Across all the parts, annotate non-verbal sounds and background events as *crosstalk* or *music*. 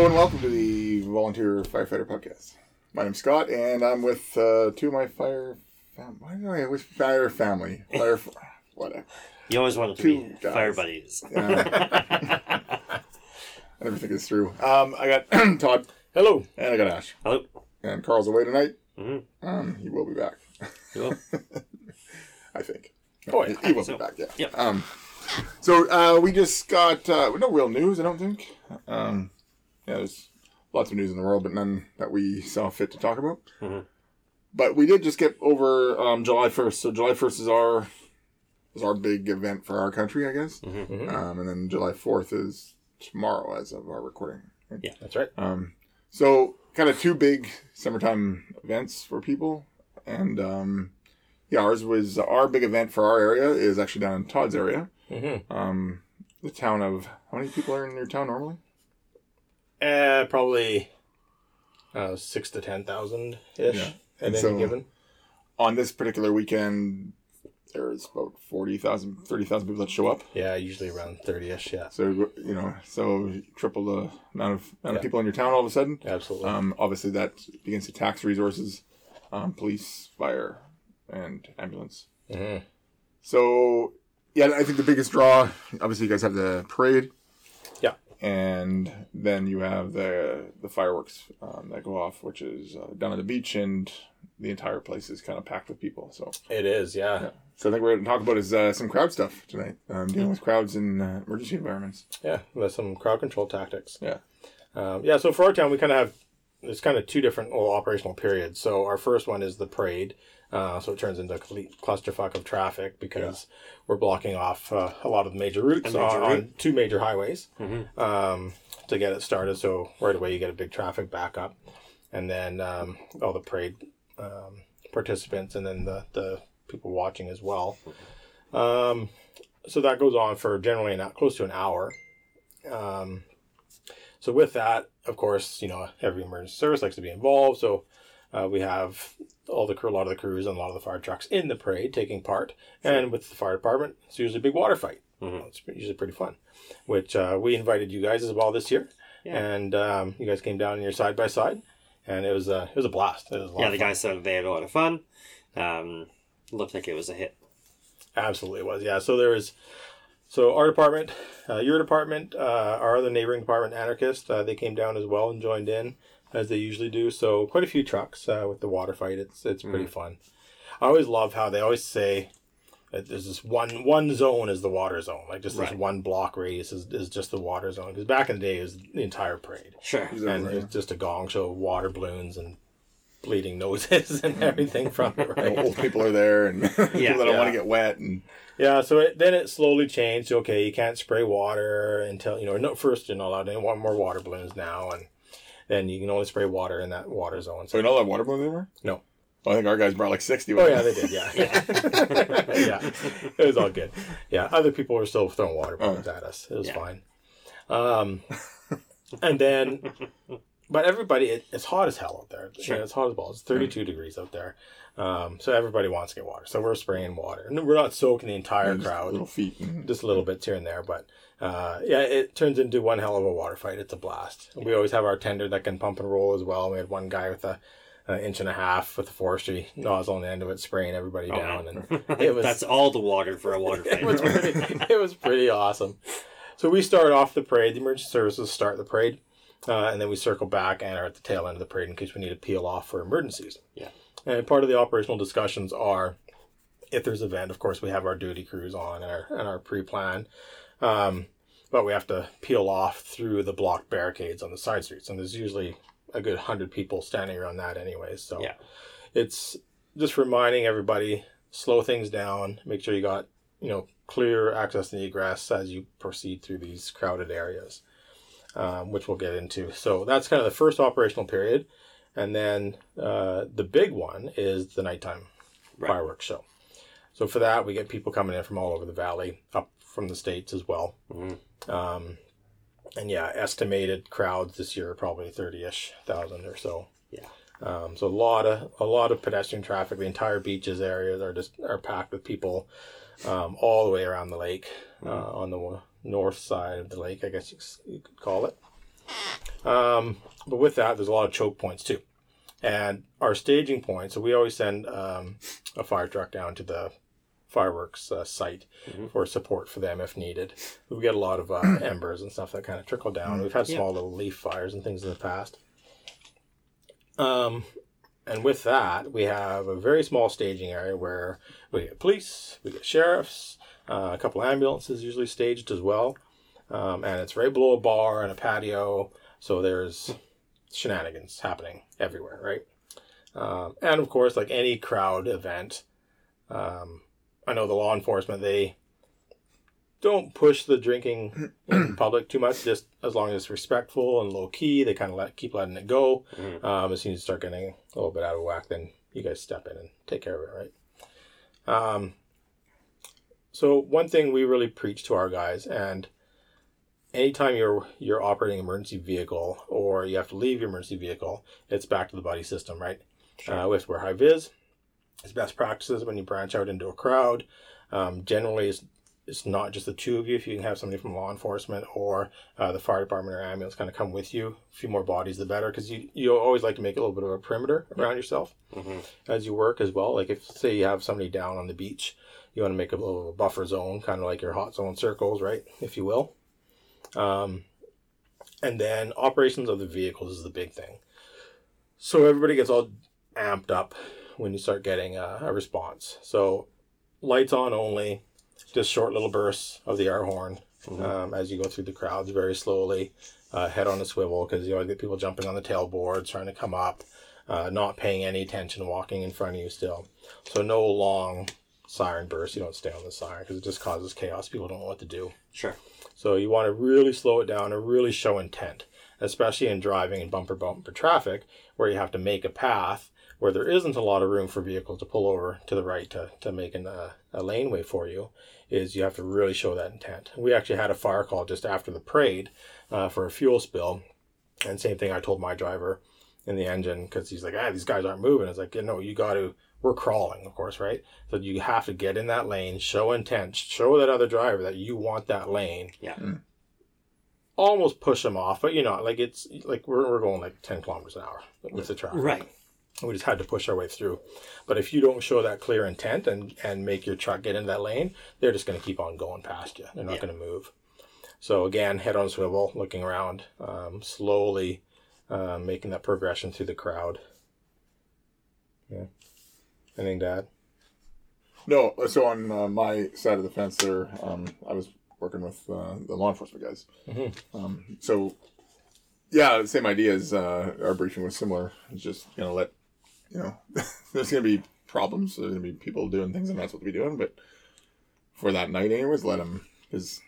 Hello and welcome to the Volunteer Firefighter Podcast. My name's Scott, and I'm with uh, two of my fire fam- why do I with fire family fire *laughs* whatever. You always wanted to Two be guys. fire buddies. *laughs* I never think it's through. Um, I got *clears throat* Todd Hello. and I got Ash, Hello. and Carl's away tonight. Mhm. Um, he will be back, Cool. *laughs* I think. Oh, he, yeah. he will so. be back. Yeah. Yep. Um, so uh, we just got uh, no real news, I don't think. Um, yeah, there's lots of news in the world, but none that we saw fit to talk about. Mhm. But we did just get over um, July first. So July first is our is our big event for our country, I guess. Mhm. Um, and then July fourth is tomorrow, as of our recording. Yeah, that's right. Um, so kind of two big summertime events for people, and um, yeah, ours was our big event for our area is actually down in Todd's area. Mm-hmm. Um, the town of how many people are in your town normally? Uh, probably uh, six to ten thousand ish Yeah. at And any so- given. On this particular weekend, there's about 40,000, 30,000 people that show up. Yeah, usually around thirty ish. Yeah, So you know, so triple the amount of amount Yeah. of people in your town all of a sudden. absolutely. Um, obviously, that begins to tax resources, um, police, fire, and ambulance. Mhm. So, yeah, I think the biggest draw, obviously, you guys have the parade. Yeah. And then you have the the fireworks um, that go off, which is uh, down at the beach, and the entire place is kind of packed with people. So, It is. Yeah. yeah. So I think we're going to talk about is uh, some crowd stuff tonight, um, dealing with crowds in uh, emergency environments. Yeah. With some crowd control tactics. Yeah. Um, yeah. So for our town, we kind of have there's kind of two different well, operational periods. So our first one is the parade. Uh, so it turns into a complete clusterfuck of traffic because we're blocking off uh, a lot of the major routes major on, on two major highways Mhm. um, to get it started. So right away you get a big traffic backup, and then um, all the parade um, participants and then the, the people watching as well. Um, so that goes on for generally an, close to an hour. Um, so with that, of course, you know every emergency service likes to be involved. So uh, we have all the crew, a lot of the crews, and a lot of the fire trucks in the parade taking part. And with the fire department, it's usually a big water fight. Mhm. It's usually pretty fun. Which uh, we invited you guys as well this year, Yeah. and um, you guys came down in your side by side, and it was a it was a blast. It was a lot Yeah, the guys said they had a lot of fun. Um, looked like it was a hit. Absolutely it was. Yeah. So there was, so our department, uh, your department, uh, our other neighboring department, Anarchist, uh, they came down as well and joined in as they usually do. So quite a few trucks uh, with the water fight. It's it's pretty fun. I always love how they always say that there's this one one zone is the water zone, like just this one block radius is, is just the water zone. Because back in the day, it was the entire parade, Sure. and it's just a gong show, of water balloons and bleeding noses *laughs* and everything from it. Right? old people are there, and *laughs* people that don't Yeah. want to get wet, and Yeah, so it, then it slowly changed. Okay, you can't spray water until you know. No, first you're not allowed any more water balloons now, and then you can only spray water in that water zone. so you know that water balloon anymore? No. Well, I think our guys brought like sixty. oh yeah, they did. Yeah, *laughs* yeah, *laughs* yeah. It was all good. Yeah, other people were still throwing water balloons at us. It was Yeah. fine. Um, and then, but everybody, it, it's hot as hell out there. You Sure. know, it's hot as balls. It's 32 degrees out there. Um, so everybody wants to get water. So we're spraying water, and we're not soaking the entire Just crowd. little feet. and- just little bits here and there, but uh, yeah, it turns into one hell of a water fight. It's a blast. We always have our tender that can pump and roll as well. We had one guy with a, an inch and a half with a forestry nozzle on the end of it, spraying everybody Oh, down, man. and it was *laughs* That's all the water for a water *laughs* it was fight. pretty, it was pretty awesome. So we start off the parade. The emergency services start the parade, uh, and then we circle back and are at the tail end of the parade in case we need to peel off for emergencies. Yeah. And part of the operational discussions are, if there's an event, of course, we have our duty crews on and our and our pre-plan, um, but we have to peel off through the block barricades on the side streets, and there's usually a good hundred people standing around that anyway. So Yeah. it's just reminding everybody slow things down, make sure you got you know clear access and egress as you proceed through these crowded areas, um, which we'll get into. So that's kind of the first operational period, and then uh, the big one is the nighttime Right. fireworks show. So for that, we get people coming in from all over the valley, up from the states as well. Mhm. Um, and yeah, estimated crowds this year are probably thirty-ish thousand or so. Yeah. Um, so a lot of a lot of pedestrian traffic. The entire beaches areas are just are packed with people, um, all the way around the lake, uh, on the north side of the lake. I guess you, you could call it. Um, but with that, there's a lot of choke points too. And our staging point, so we always send um, a fire truck down to the fireworks uh, site for support for them if needed. We get a lot of uh, *clears throat* embers and stuff that kind of trickle down. We've had Yeah. small little leaf fires and things in the past. Um, and with that, we have a very small staging area where we get police, we get sheriffs, uh, a couple ambulances usually staged as well. Um, and it's right below a bar and a patio, so there's shenanigans happening everywhere, right? Um, and of course, like any crowd event, um, I know the law enforcement they don't push the drinking in *clears throat* public too much. Just as long as it's respectful and low key, they kind of let keep letting it go. Mhm. Um, as soon as you start getting a little bit out of whack, then you guys step in and take care of it, right? Um, so one thing we really preach to our guys, and anytime you're you're operating an emergency vehicle or you have to leave your emergency vehicle, it's back to the buddy system, right? Uh, with where high vis, it's best practices when you branch out into a crowd. Um, generally, it's, it's not just the two of you. If you can have somebody from law enforcement or uh, the fire department or ambulance kind of come with you, a few more bodies, the better, because you you always like to make a little bit of a perimeter around yourself Mhm. as you work as well. Like if say you have somebody down on the beach, you want to make a little buffer zone, kind of like your hot zone circles, right, if you will. Um, and then operations of the vehicles is the big thing. So everybody gets all amped up when you start getting a, a response. So lights on only, just short little bursts of the air horn um, as you go through the crowds very slowly. Uh, head on a swivel because you always get people jumping on the tailboards, trying to come up, uh, not paying any attention, walking in front of you still. So no long siren bursts. You don't stay on the siren because it just causes chaos. People don't know what to do. Sure. So you want to really slow it down and really show intent, especially in driving and bumper bumper traffic where you have to make a path where there isn't a lot of room for vehicles to pull over to the right to, to make an, uh, a laneway for you is you have to really show that intent. We actually had a fire call just after the parade uh, for a fuel spill. And same thing I told my driver in the engine because he's like, ah, these guys aren't moving. It's like, you know, you got to, we're crawling, of course, right? So you have to get in that lane, show intent, show that other driver that you want that lane. Yeah. Almost push them off, but you know, like it's like we're, we're going like 10 kilometers an hour with the traffic. Right. We just had to push our way through. But if you don't show that clear intent and, and make your truck get in that lane, they're just going to keep on going past you. They're not Yeah. going to move. So again, head on swivel, looking around, um, slowly uh, making that progression through the crowd. Yeah. Anything to add? No, so on uh, my side of the fence there, um, I was working with uh, the law enforcement guys. Mhm. Um, so, yeah, same idea as uh, our briefing was similar. It's just, you know, let, you know, *laughs* there's going to be problems. There's going to be people doing things, and that's what they'll be doing. But for that night, anyways, let them, because,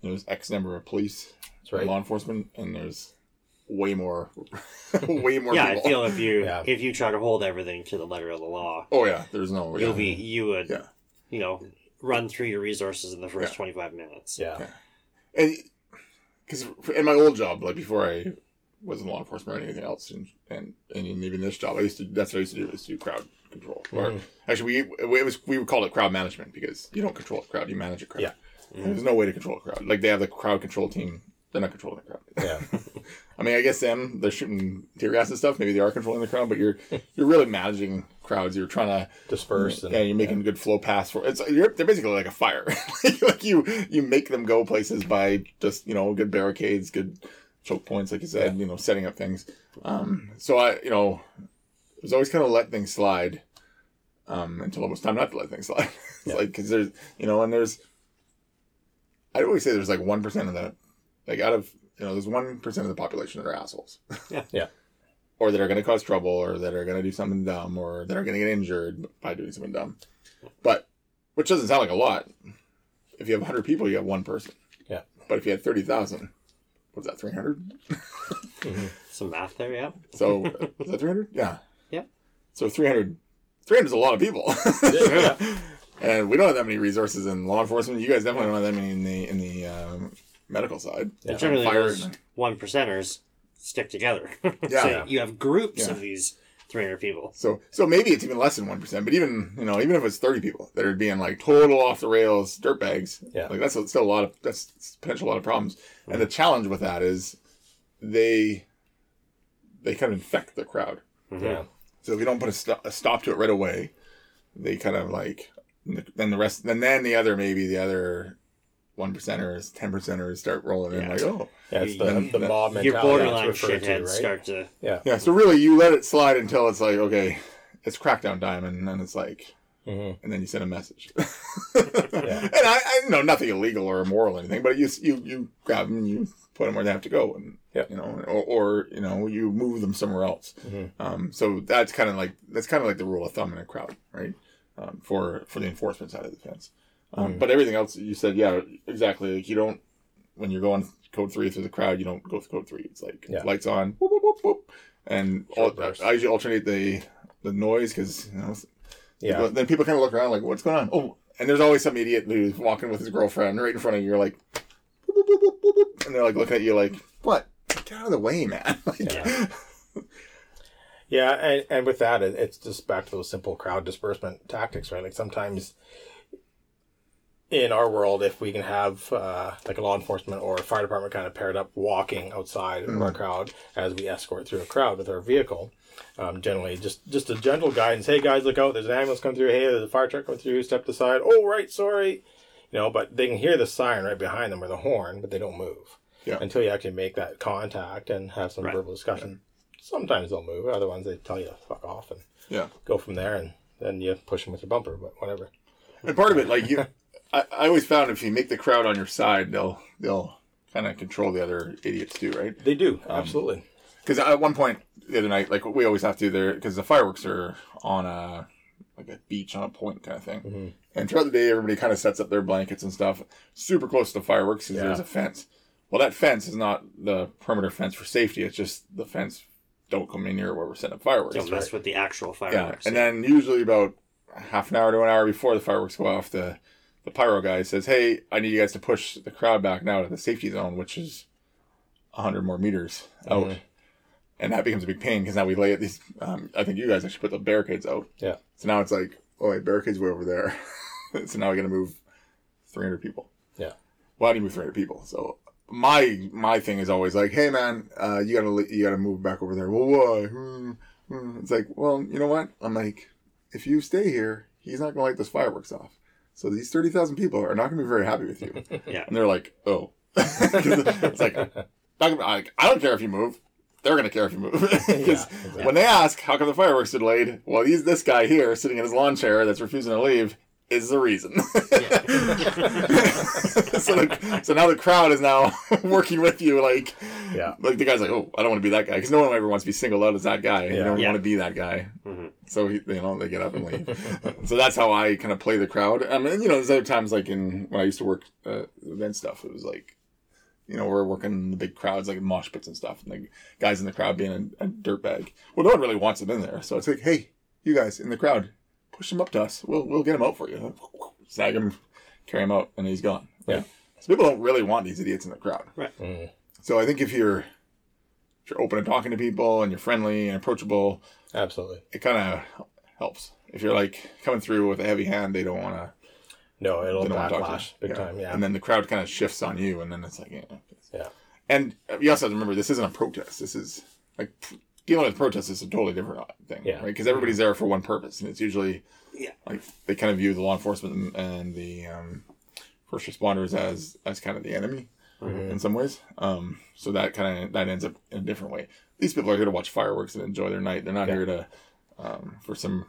you know, there's X number of police, That's right. law enforcement, and there's way more, *laughs* way more yeah, I feel if you Yeah. if you try to hold everything to the letter of the law, oh, yeah, there's no. you'll yeah. be you would Yeah. you know run through your resources in the first Yeah. twenty five minutes. Yeah. and because in my old job, like before I was in law enforcement or anything else, and and, and even this job, I used to that's what I used to do is do crowd control. Or Mhm. actually, we it was we would call it crowd management because you don't control a crowd, you manage a crowd. Yeah. There's no way to control a crowd. Like they have the crowd control team. They're not controlling the crowd. Yeah. *laughs* I mean, I guess them they're shooting tear gas and stuff. Maybe they are controlling the crowd, but you're *laughs* you're really managing crowds. You're trying to Disperse. And, yeah, you're making good flow paths for it's. You're, they're basically like a fire. *laughs* like you, you make them go places by just you know good barricades, good choke points, like you said. You know, setting up things. Um, so I, you know, it was always kind of let things slide, um, until it was time not to let things slide. *laughs* it's Yeah. like because there's you know, and there's. I'd always say there's like one percent of the, like out of you know, there's one percent of the population that are assholes. *laughs* Yeah. Yeah. Or that are going to cause trouble, or that are going to do something dumb, or that are going to get injured by doing something dumb. But, which doesn't sound like a lot. If you have 100 people, you have one person. Yeah. But if you had 30,000, what's that, 300? Some math there, yeah. So, *laughs* is that 300? Yeah. Yeah. So 300, 300 is a lot of people. *laughs* Yeah. and we don't have that many resources in law enforcement. You guys definitely don't have that many in the, in the um, medical side. Yeah. Generally, Fire- those one percenters stick together. *laughs* Yeah. so you have groups of these three hundred people. So so maybe it's even less than one percent, but even you know even if it's thirty people that are being like total off the rails dirtbags, Yeah. like that's still a lot of that's potential a lot of problems. And the challenge with that is they they kind of infect the crowd. Mhm. Yeah. So if you don't put a, sto- a stop to it right away, they kind of like then the rest, and then the other maybe the other one percenters, ten percenters start rolling in Yeah. like oh Yeah, it's the, Then- the then- mob mentality. Your borderline referred to, right? start to. Yeah. yeah. So really, you let it slide until it's like okay, it's crackdown diamond, and then it's like hmm and then you send a message. *laughs* And I, I you know nothing illegal or immoral or anything, but you you you grab them, and you put them where they have to go, and Yeah. you know, or, or you know you move them somewhere else. Mhm. Um, so that's kind of like that's kind of like the rule of thumb in a crowd, right? Um, for for the enforcement side of the fence. Um, Mhm. But everything else you said, yeah, exactly. Like you don't when you're going code three through the crowd, you don't go through code three. It's like Yeah. lights on, whoop, whoop, whoop, whoop, and Short al- burst. I usually alternate the the noise because you know Yeah. but then people kind of look around like, what's going on? Oh, and there's always some idiot who's walking with his girlfriend right in front of you. You're like, and they're like looking at you like, what? Get out of the way, man. *laughs* Like, Yeah. *laughs* Yeah, and, and with that, it, it's just back to those simple crowd disbursement tactics, right? Like sometimes in our world, if we can have uh, like a law enforcement or a fire department kind of paired up walking outside of our crowd as we escort through a crowd with our vehicle, um, generally just just a gentle guidance. Hey guys, look out! There's an ambulance coming through. Hey, there's a fire truck coming through. Step aside. Oh, right, sorry. You know, but they can hear the siren right behind them or the horn, but they don't move Yeah. until you actually make that contact and have some Right. verbal discussion. Sometimes they'll move. Other ones they tell you to fuck off and yeah. go from there, and then you push them with your bumper. But whatever. And part of it, like you, *laughs* I, I always found if you make the crowd on your side, they'll they'll kind of control the other idiots too, right? They do Um, absolutely. Because at one point the other night, like we always have to there, because the fireworks are on a like a beach on a point kind of thing. Mhm. And throughout the day, everybody kind of sets up their blankets and stuff super close to the fireworks because Yeah. there's a fence. Well, that fence is not the perimeter fence for safety. It's just the fence. Don't come in here where we're setting up fireworks. Don't mess with the actual fireworks. Yeah, fireworks. and then usually about half an hour to an hour before the fireworks go off, the the pyro guy says, "Hey, I need you guys to push the crowd back now to the safety zone, which is hundred more meters out." Mhm. And that becomes a big pain because now we lay at these. Um, I think you guys actually put the barricades out. Yeah. So now it's like, oh, wait, barricades way over there. *laughs* so now we got to move three hundred people. Yeah. Well, I need to move three hundred people. So my my thing is always like, hey man, uh, you gotta you gotta move back over there. Well, why? Hmm, hmm. It's like, well, you know what? I'm like, if you stay here, he's not gonna light those fireworks off. So these thirty thousand people are not gonna be very happy with you. *laughs* Yeah. And they're like, oh. *laughs* it's like, gonna- like, I don't care if you move. They're gonna care if you move. *laughs* 'Cause Yeah, exactly. when they ask how come the fireworks are delayed, well, he's this guy here sitting in his lawn chair that's refusing to leave is the reason. *laughs* so, the, so now the crowd is now *laughs* working with you, like, Yeah. like the guy's like, oh, I don't want to be that guy because no one ever wants to be singled out as that guy. You Yeah. don't Yeah. want to be that guy. Mhm. So he, you know, they get up and leave. so that's how I kind of play the crowd. I mean, you know, there's other times like in when I used to work uh, event stuff, it was like, you know, we're working the big crowds like mosh pits and stuff, and the guys in the crowd being a, a dirtbag. Well, no one really wants them in there, so it's like, hey, you guys in the crowd, push him up to us. We'll we'll get him out for you. Snag him, carry him out, and he's gone. Yeah. So people don't really want these idiots in the crowd. Mhm. So I think if you're if you're open to talking to people and you're friendly and approachable, Absolutely. it kind of helps. If you're like coming through with a heavy hand, they don't want to. No, it'll They don't want to talk to backlash you. big time. Yeah. And then the crowd kind of shifts on you, and then it's like, yeah. Yeah. And you also have to remember, this isn't a protest. This is like dealing with protests is a totally different thing, Yeah. right? Because everybody's there for one purpose, and it's usually Yeah. like they kind of view the law enforcement and the um, first responders as as kind of the enemy Mhm. in some ways. Um, so that kind of that ends up in a different way. These people are here to watch fireworks and enjoy their night. They're not Yeah. here to um, for some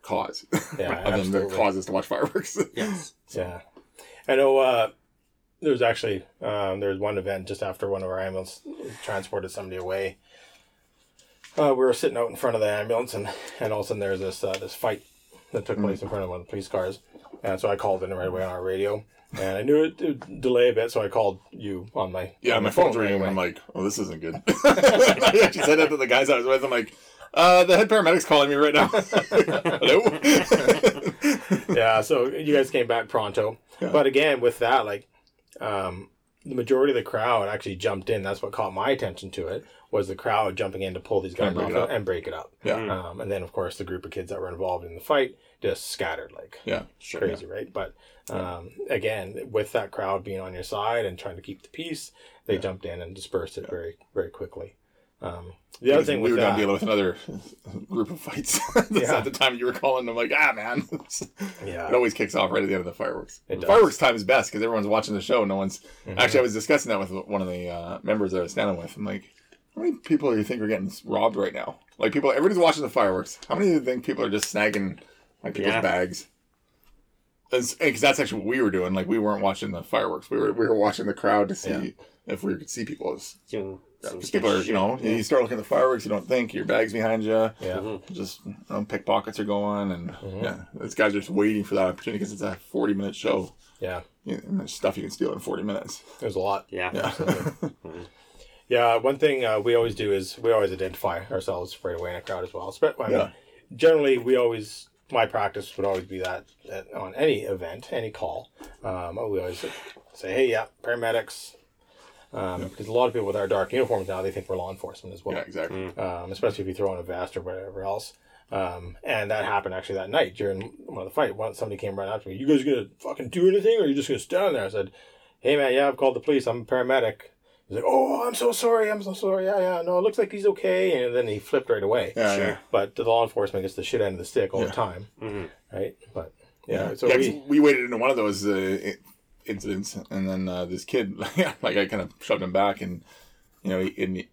cause. *laughs* Yeah, other than the absolutely. cause is to watch fireworks. *laughs* Yes. Yeah, I know. Uh, there was actually um, there was one event just after one of our ambulance transported somebody away. Uh, we were sitting out in front of the ambulance, and, and all of a sudden there's this uh, this fight that took place in front of one of the police cars, and so I called in right away on our radio, and I knew it would delay a bit, so I called you on my Yeah, on my phone's ringing. away. I'm like, oh, this isn't good. *laughs* I actually said that to the guys I was with. I'm like, uh, the head paramedic's calling me right now. *laughs* Hello. *laughs* yeah, so you guys came back pronto. Yeah. But again, with that, like, um, the majority of the crowd actually jumped in. That's what caught my attention to it. Was the crowd jumping in to pull these guys And break off it up. and break it up. Yeah. Mm. Um, and then of course the group of kids that were involved in the fight just scattered like Yeah. Sure. crazy, right? But um, again, with that crowd being on your side and trying to keep the peace, they Yeah. jumped in and dispersed it very, very quickly. Um, the other thing we with were that, down dealing with another *laughs* group of fights. *laughs* Yeah. At the time you were calling, I'm like, ah, man. *laughs* yeah, It always kicks off right at the end of the fireworks. It does. Fireworks time is best because everyone's watching the show. No one's Mhm. actually. I was discussing that with one of the uh, members that I was standing with. I'm like, how many people do you think are getting robbed right now? Like people, everybody's watching the fireworks. How many do you think people are just snagging like people's Yeah. bags? Because that's actually what we were doing. Like we weren't watching the fireworks. We were we were watching the crowd to see Yeah. if we could see people. Doing because people are, you know, you start looking at the fireworks, you don't think your bag's behind you yeah, Mhm. just you know, pickpockets are going, and Mhm. yeah, these guys are just waiting for that opportunity because it's a forty minute show. yeah. You know, and there's stuff you can steal in forty minutes. There's a lot. Yeah. Yeah, *laughs* Yeah, one thing uh, we always do is we always identify ourselves right away in a crowd as well. Spe- I mean, Yeah. Generally, we always my practice would always be that, that on any event, any call, um, we always say, "Hey, yeah, paramedics," um, because a lot of people with our dark uniforms now they think we're law enforcement as well. yeah, exactly. um, especially if you throw on a vest or whatever else. Um, and that happened actually that night during one of the fight. One somebody came right after me. You guys gonna fucking do anything, or are you just gonna stand there? I said, "Hey man, yeah, I've called the police. I'm a paramedic." He's like, "Oh, I'm so sorry. I'm so sorry. Yeah, yeah. No, it looks like he's okay." And then he flipped right away. Yeah, Sure. yeah. But the law enforcement gets the shit end of the stick all Yeah. the time, Mhm. right? But yeah, so yeah, 'cause we, we waited into one of those uh, incidents, and then uh, this kid, *laughs* like I kind of shoved him back, and you know, he, and he,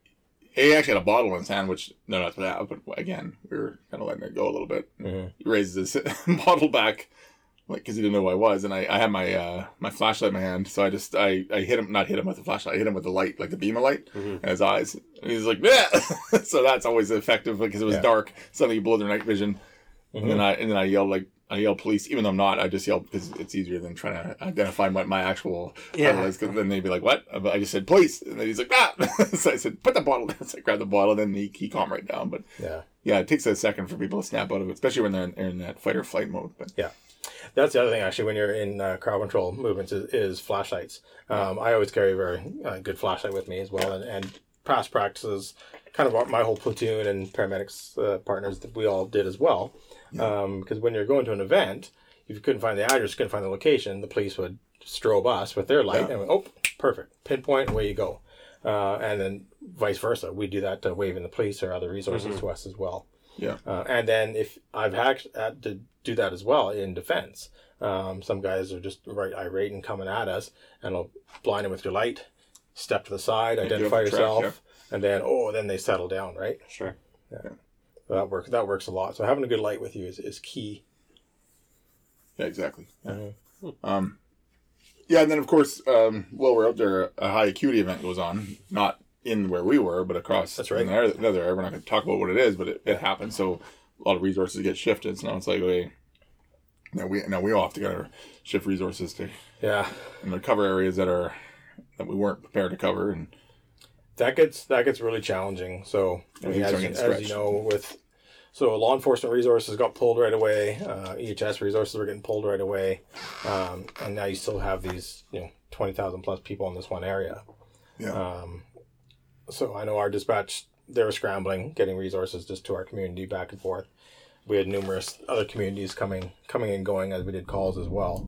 he actually had a bottle in his hand, which no, that's what happened. But again, we were kind of letting it go a little bit. Mhm. He raises his *laughs* bottle back, like because he didn't know who I was, and I, I had my uh, my flashlight in my hand, so I just I, I hit him, not hit him with the flashlight, I hit him with the light, like the beam of light, Mhm. in his eyes, and he's like, yeah. *laughs* so that's always effective because it was Yeah. dark. Suddenly you blow their night vision, and then I and then I yelled like. I yell police, even though I'm not. I just yell because it's easier than trying to identify what my actual Yeah. title is. 'cause then they'd be like, "What?" I just said police, and then he's like, "Ah!" *laughs* so I said, "Put the bottle down." *laughs* So I grabbed the bottle, then he, he calmed right down. But yeah. yeah, it takes a second for people to snap out of it, especially when they're in, in that fight or flight mode. But That's the other thing, actually, when you're in uh, crowd control movements, is, is flashlights. Um, I always carry a very uh, good flashlight with me as well, and, and past practices, kind of my whole platoon and paramedics uh, partners that we all did as well. Because when you're going to an event, if you couldn't find the address, couldn't find the location, the police would strobe us with their light, Yeah. and oh, perfect, pinpoint, away you go. Uh, and then vice versa, we do that to waving the police or other resources to us as well. yeah, Uh, and then if I've had, had to do that as well in defense, um, some guys are just right irate and coming at us, and I'll blind them with your light, step to the side, get identify the track, yourself, and then oh, then they settle down, right? Sure. So that works. That works a lot. So having a good light with you is, is key. yeah, exactly. Yeah. Mhm. Um, yeah, and then of course, um, while we're out there, a high acuity event goes on, not in where we were, but across. That's right. Another area. We're not going to talk about what it is, but it, it happens. So a lot of resources get shifted. So now it's like, okay, now we now we all have to gotta shift resources to Yeah, and cover areas that are that we weren't prepared to cover, and that gets that gets really challenging. So I mean, as, as you know, with so law enforcement resources got pulled right away. Uh, EHS resources were getting pulled right away, um, and now you still have these you know twenty thousand plus people in this one area. yeah, Um, so I know our dispatch they were scrambling, getting resources just to our community back and forth. We had numerous other communities coming coming and going as we did calls as well.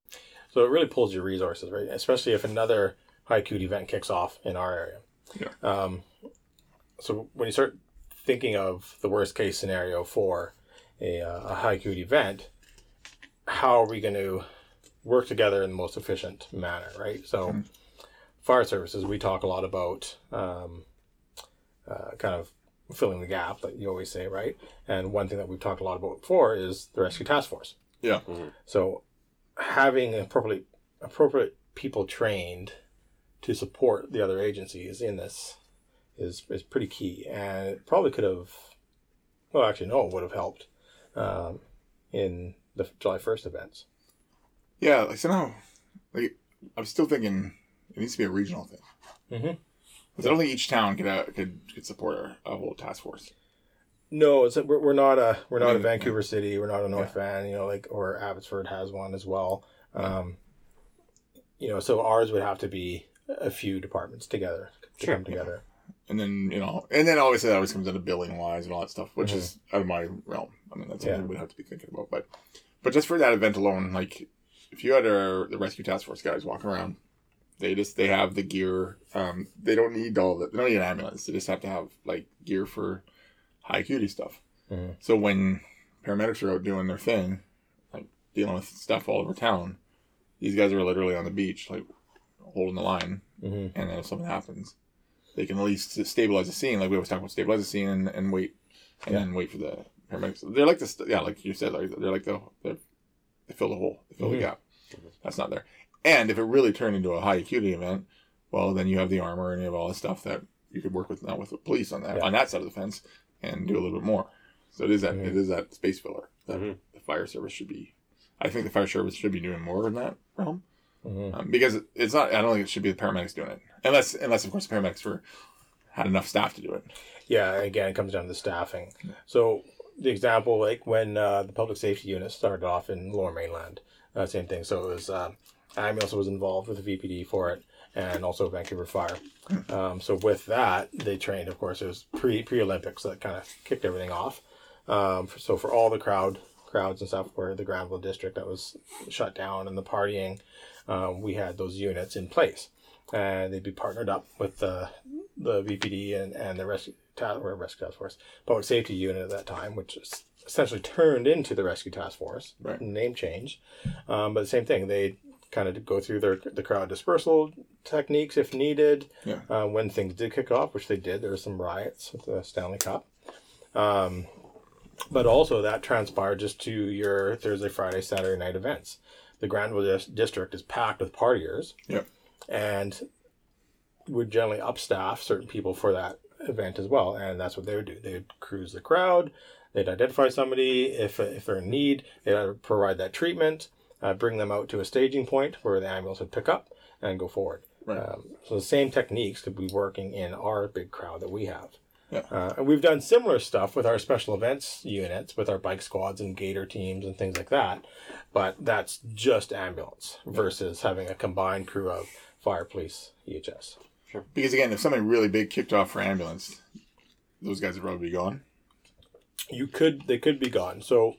So it really pulls your resources, right? Especially if another high acuity event kicks off in our area. Yeah. Um, so when you start thinking of the worst case scenario for a, uh, a high acuity event, how are we going to work together in the most efficient manner, right? So fire services, we talk a lot about um, uh, kind of filling the gap, that you always say, right? And one thing that we've talked a lot about before is the rescue task force. yeah, So having appropriate appropriate people trained to support the other agencies in this is is pretty key, and it probably could have. Well, actually, no, it would have helped um, in the July first events. yeah. Like somehow, like I'm still thinking it needs to be a regional thing. Mhm. 'Cause I don't think each town could uh, could could support a, a whole task force. No, it's we're, we're not a we're not a Yeah. Vancouver City. We're not a North Van. You know, like or Abbotsford has one as well. Um, you know, so ours would have to be a few departments together to Sure. come together. and then you know, and then obviously that always comes into billing wise and all that stuff, which Mhm. is out of my realm. I mean, that's Yeah. something we'd have to be thinking about. But but just for that event alone, like if you had a, the rescue task force guys walking around, they just they have the gear. Um, they don't need all the they don't need an ambulance. They just have to have like gear for high acuity stuff. Mhm. So when paramedics are out doing their thing, like dealing with stuff all over town, these guys are literally on the beach, like holding the line hmm and then if something happens, they can at least stabilize the scene. Like we always talk about, stabilize the scene and, and wait, and Yeah. then wait for the paramedics. They're like this, yeah, like you said, like they're like the they're, they fill the hole, they fill Mhm. the gap. That's not there. And if it really turned into a high acuity event, well, then you have the armor and you have all the stuff that you could work with now with the police on that Yeah. on that side of the fence and do a little bit more. So it is that Mhm. it is that space filler that Mhm. the fire service should be. I think the fire service should be doing more in that realm hmm um, because it's not. I don't think it should be the paramedics doing it, unless unless of course the paramedics were had enough staff to do it. Yeah, again, it comes down to the staffing. So the example, like when uh, the public safety unit started off in Lower Mainland, uh, same thing. So it was um, also was involved with the VPD for it, and also Vancouver Fire. Um, so with that, they trained. Of course, it was pre pre Olympics that kind of kicked everything off. Um, for- so for all the crowd crowds and stuff, where the Granville district that was shut down and the partying, um, we had those units in place, and they'd be partnered up with the the VPD and, and the rescue task or rescue task force public safety unit at that time, which is essentially turned into the rescue task force. Right. Name change, um, but the same thing. They kind of go through their the crowd dispersal techniques if needed. Yeah. Uh, when things did kick off, which they did, there were some riots with the Stanley Cup. Um, but also that transpired just to your Thursday, Friday, Saturday night events. The Granville district is packed with partiers. Yep. And would generally upstaff certain people for that event as well, and that's what they would do. They would cruise the crowd. They'd identify somebody if if they're in need. They'd provide that treatment, uh, bring them out to a staging point where the ambulance would pick up and go forward. Right. Um, so the same techniques could be working in our big crowd that we have. Yeah. Uh, and we've done similar stuff with our special events units, with our bike squads and gator teams and things like that. But that's just ambulance versus having a combined crew of fire, police, EHS. Because again, if something really big kicked off for ambulance, those guys would probably be gone. You could, they could be gone. So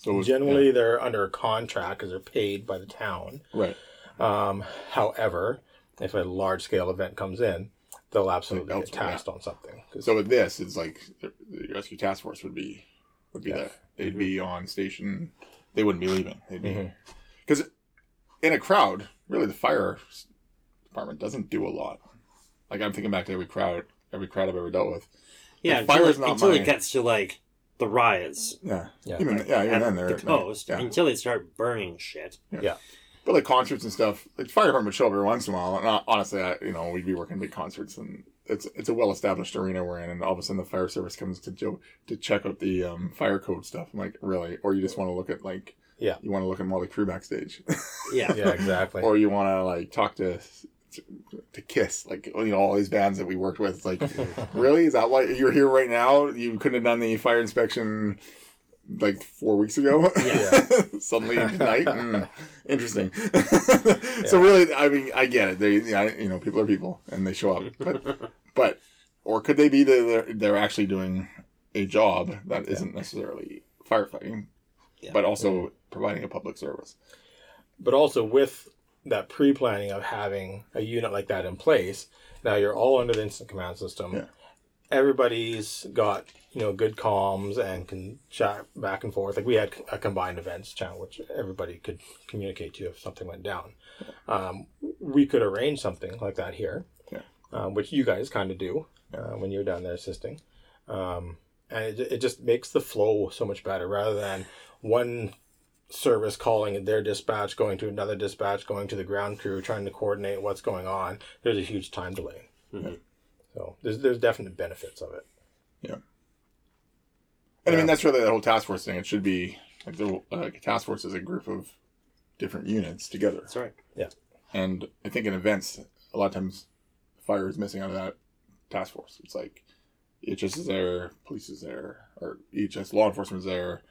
So it was- generally they're under a contract because they're paid by the town. right. Um, however, if a large scale event comes in, they'll absolutely get Elsewhere, yeah. tasked on something. So with this, it's like the, the rescue task force would be would be Yeah. there. They'd be on station. They wouldn't be leaving. They'd be because in a crowd, really, the fire department doesn't do a lot. Like I'm thinking back to every crowd, every crowd I've ever dealt with. Yeah, The fire until, is it, not until my- it gets to like the riots Yeah, Yeah. even yeah, even at then they're the they're- coast, yeah. until they start burning shit. Yeah. But like concerts and stuff, like fire department would show up every once in a while. And uh, honestly, I, you know, we'd be working big concerts, and it's it's a well established arena we're in, and all of a sudden the fire service comes to jo- to check out the um, fire code stuff. I'm like, really? Or you just want to look at like, Yeah. you want to look at Mötley Crüe backstage, Yeah. yeah, exactly. *laughs* or you want to like talk to to Kiss, like you know all these bands that we worked with. It's like, really? Is that why you're here right now? You couldn't have done the fire inspection like four weeks ago. Yeah. *laughs* Suddenly tonight. Mm, interesting. *laughs* So really, I mean, I get it. They, yeah, you know, people are people, and they show up. But, but, or could they be that they're, they're actually doing a job that isn't necessarily firefighting, Yeah. but also providing a public service? but also with that pre-planning of having a unit like that in place now you're all under the incident command system. Yeah. everybody's got you know good comms and can chat back and forth. Like we had a combined events channel which everybody could communicate to if something went down. Um, we could arrange something like that here Yeah. um, which you guys kind of do uh, when you're down there assisting. Um, and it, it just makes the flow so much better rather than one service calling their dispatch, going to another dispatch, going to the ground crew, trying to coordinate what's going on. There's a huge time delay. Mhm. So there's there's definite benefits of it. Yeah. And I mean, that's really the whole task force thing. It should be like the like a task force is a group of different units together. That's right. Yeah. And I think in events, a lot of times, fire is missing out of that task force. It's like EHS is there, police is there, or EHS law enforcement is there.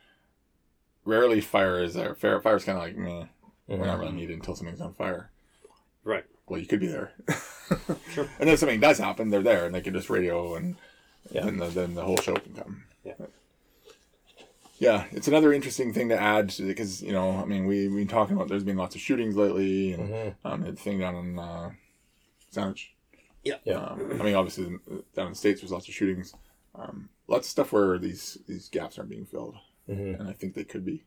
Rarely fire is there. Fire fire's kind of like, meh, we're not really needed until something's on fire. Right. Well, you could be there. *laughs* Sure. and if something does happen, they're there and they can just radio and Yeah. then the, then the whole show can come. Yeah. Yeah, it's another interesting thing to add because you know, I mean, we we've been talking about there's been lots of shootings lately, and Mm-hmm. um, the thing down in uh, Saanich. Yeah. Yeah. Um, I mean, obviously down in the states, there's lots of shootings, um, lots of stuff where these these gaps aren't being filled, Mhm. and I think they could be.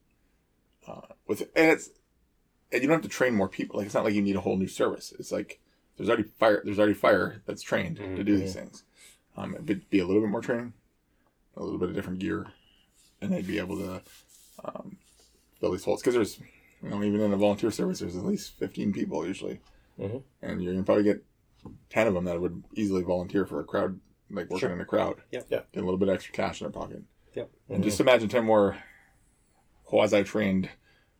Uh, with and it's and you don't have to train more people. Like it's not like you need a whole new service. It's like there's already fire. There's already fire that's trained to do these things. Um, it would be a little bit more training, a little bit of different gear, and they'd be able to um, fill these holes. Because there's, you know, even in a volunteer service, there's at least 15 people usually, Mhm. and you're gonna probably get 10 of them that would easily volunteer for a crowd, like working Sure. in a crowd. Yep. Yeah. Get a little bit of extra cash in their pocket. Yep. And just imagine 10 more quasi-trained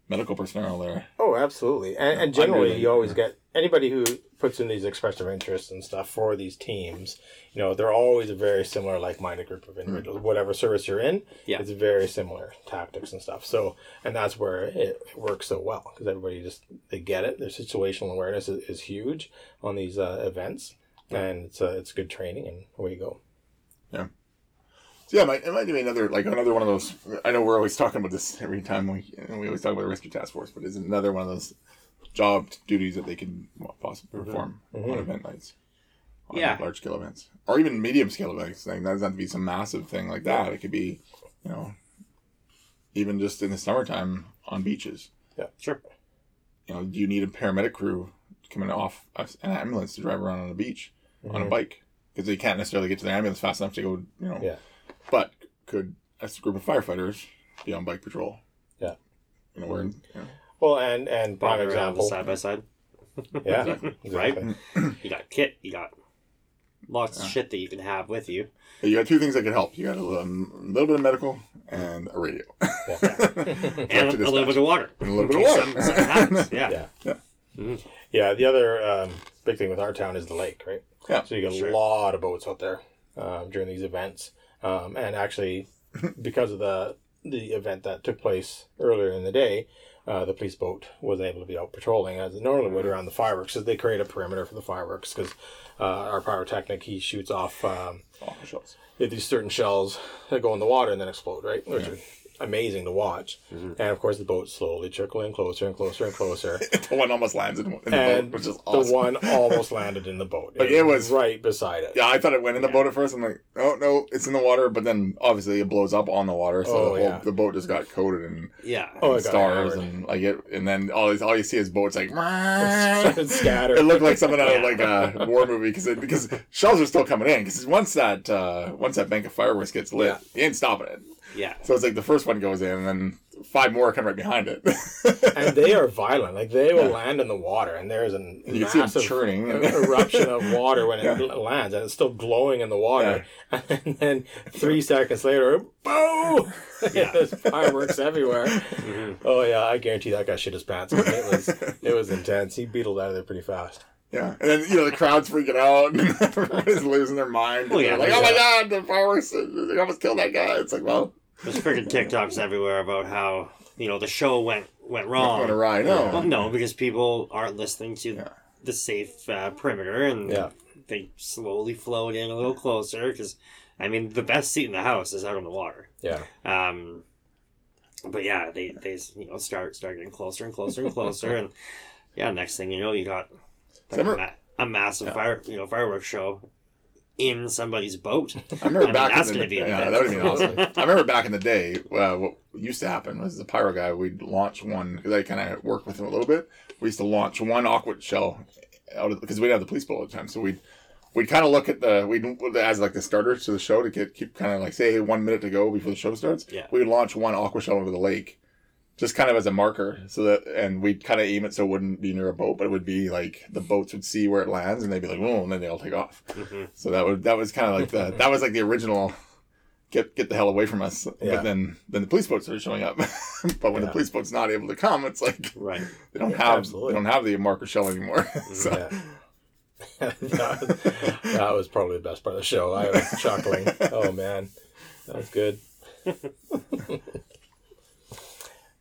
medical personnel there. Oh, absolutely. And, and generally, you always get anybody who puts in these expressive interests and stuff for these teams. You know, they're always a very similar, like-minded group of individuals. Whatever service you're in, Yeah. it's very similar tactics and stuff. So, and that's where it, it works so well because everybody just they get it. Their situational awareness is, is huge on these uh, events, and it's uh, it's good training, and away you go. So yeah, it might, it might be another like another one of those. I know we're always talking about this *laughs* every time we and we always talk about the rescue task force, but it's another one of those job duties that they can well, possibly mm-hmm. perform on mm-hmm. event nights, on Yeah. large scale events, or even medium scale events. Like that doesn't have to be some massive thing like that. It could be, you know, even just in the summertime on beaches. Yeah, sure. You know, do you need a paramedic crew coming off an ambulance to drive around on a beach on a mm-hmm. bike because they can't necessarily get to the ambulance fast enough to go, you know, Yeah. But could a group of firefighters be on bike patrol? Yeah. You know, where, you know, Well, and and prime Walking around example, side by side. *laughs* yeah, Right? You got kit. You got lots of shit that you can have with you. you got two things that could help. You got a little, a little bit of medical and a radio. *laughs* And a, a little bit of water. And a little bit of water. Something, something happens. Yeah. Yeah. *laughs* Yeah. Yeah, the other um, big thing with our town is the lake, right? Yeah, So you get sure. a lot of boats out there um, during these events, um, and actually, because of the the event that took place earlier in the day, uh, the police boat was able to be out patrolling as it normally would around the fireworks. Because they create a perimeter for the fireworks. Because uh, our pyrotechnic he shoots off um, Oh, shells. these certain shells that go in the water and then explode, right? Which are amazing to watch. And of course, the boat slowly trickling closer and closer and closer. *laughs* the one almost lands in, in the and boat, which is awesome. the one *laughs* almost landed in the boat. Like, it was- right beside it. Yeah, I thought it went in the boat at first. I'm like, oh no, it's in the water. But then obviously it blows up on the water, so Oh, the, whole, yeah. the boat just got coated in Yeah. Oh, and it got stars and like it, and then all these, all you see is boats like It's scattered. It looked like something out of like a war movie because because shells are still coming in because once that uh, once that bank of fireworks gets lit, Yeah. you ain't stopping it. Yeah. So it's like the first one goes in and then five more come right behind it. *laughs* and they are violent. Like they will Yeah. land in the water, and there's an you can see massive churning. *laughs* eruption of water when it *laughs* Yeah. l- lands, and it's still glowing in the water. And then three seconds later, boom! Yeah. There's fireworks everywhere. Mhm. Oh yeah, I guarantee that guy shit his pants. It was it was intense. He beetled out of there pretty fast. yeah, and then you know the crowd's freaking out and everybody's losing their mind. Oh, yeah, like oh my there's god, the fireworks! They almost killed that guy. It's like well, There's freaking TikToks everywhere about how you know the show went went wrong. to ride. No, Well, no, because people aren't listening to Yeah. the safe uh, perimeter, and Yeah. they slowly float in a little closer. Because I mean, the best seat in the house is out on the water. Yeah. Um, but yeah, they they you know start start getting closer and closer and *laughs* closer, and yeah, next thing you know, you got I a, ma- a massive fire you know fireworks show in somebody's boat. *laughs* I remember I mean, back that's in the gonna be yeah, that would be awesome. *laughs* I remember back in the day, uh, what used to happen was the pyro guy. We'd launch one because I kind of worked with him a little bit. We used to launch one aqua shell out because we'd have the police boat all the time. So we'd we'd kind of look at the we'd as like the starter to the show to get keep kind of like say hey, one minute to go before the show starts. Yeah. we would launch one aqua shell into the lake. Just kind of as a marker, so that, and we'd kind of aim it so it wouldn't be near a boat, but it would be like the boats would see where it lands, and they'd be like, "Oh," and then they all take off. Mhm. So that would that was kind of like the that was like the original get get the hell away from us. Yeah. But then then the police boats are showing up. *laughs* but when the police boat's not able to come, it's like Right. they don't Yeah, have absolutely. they don't have the marker shell anymore. *laughs* so Yeah. that, *laughs* that was probably the best part of the show. I was chuckling. Oh man, that was good.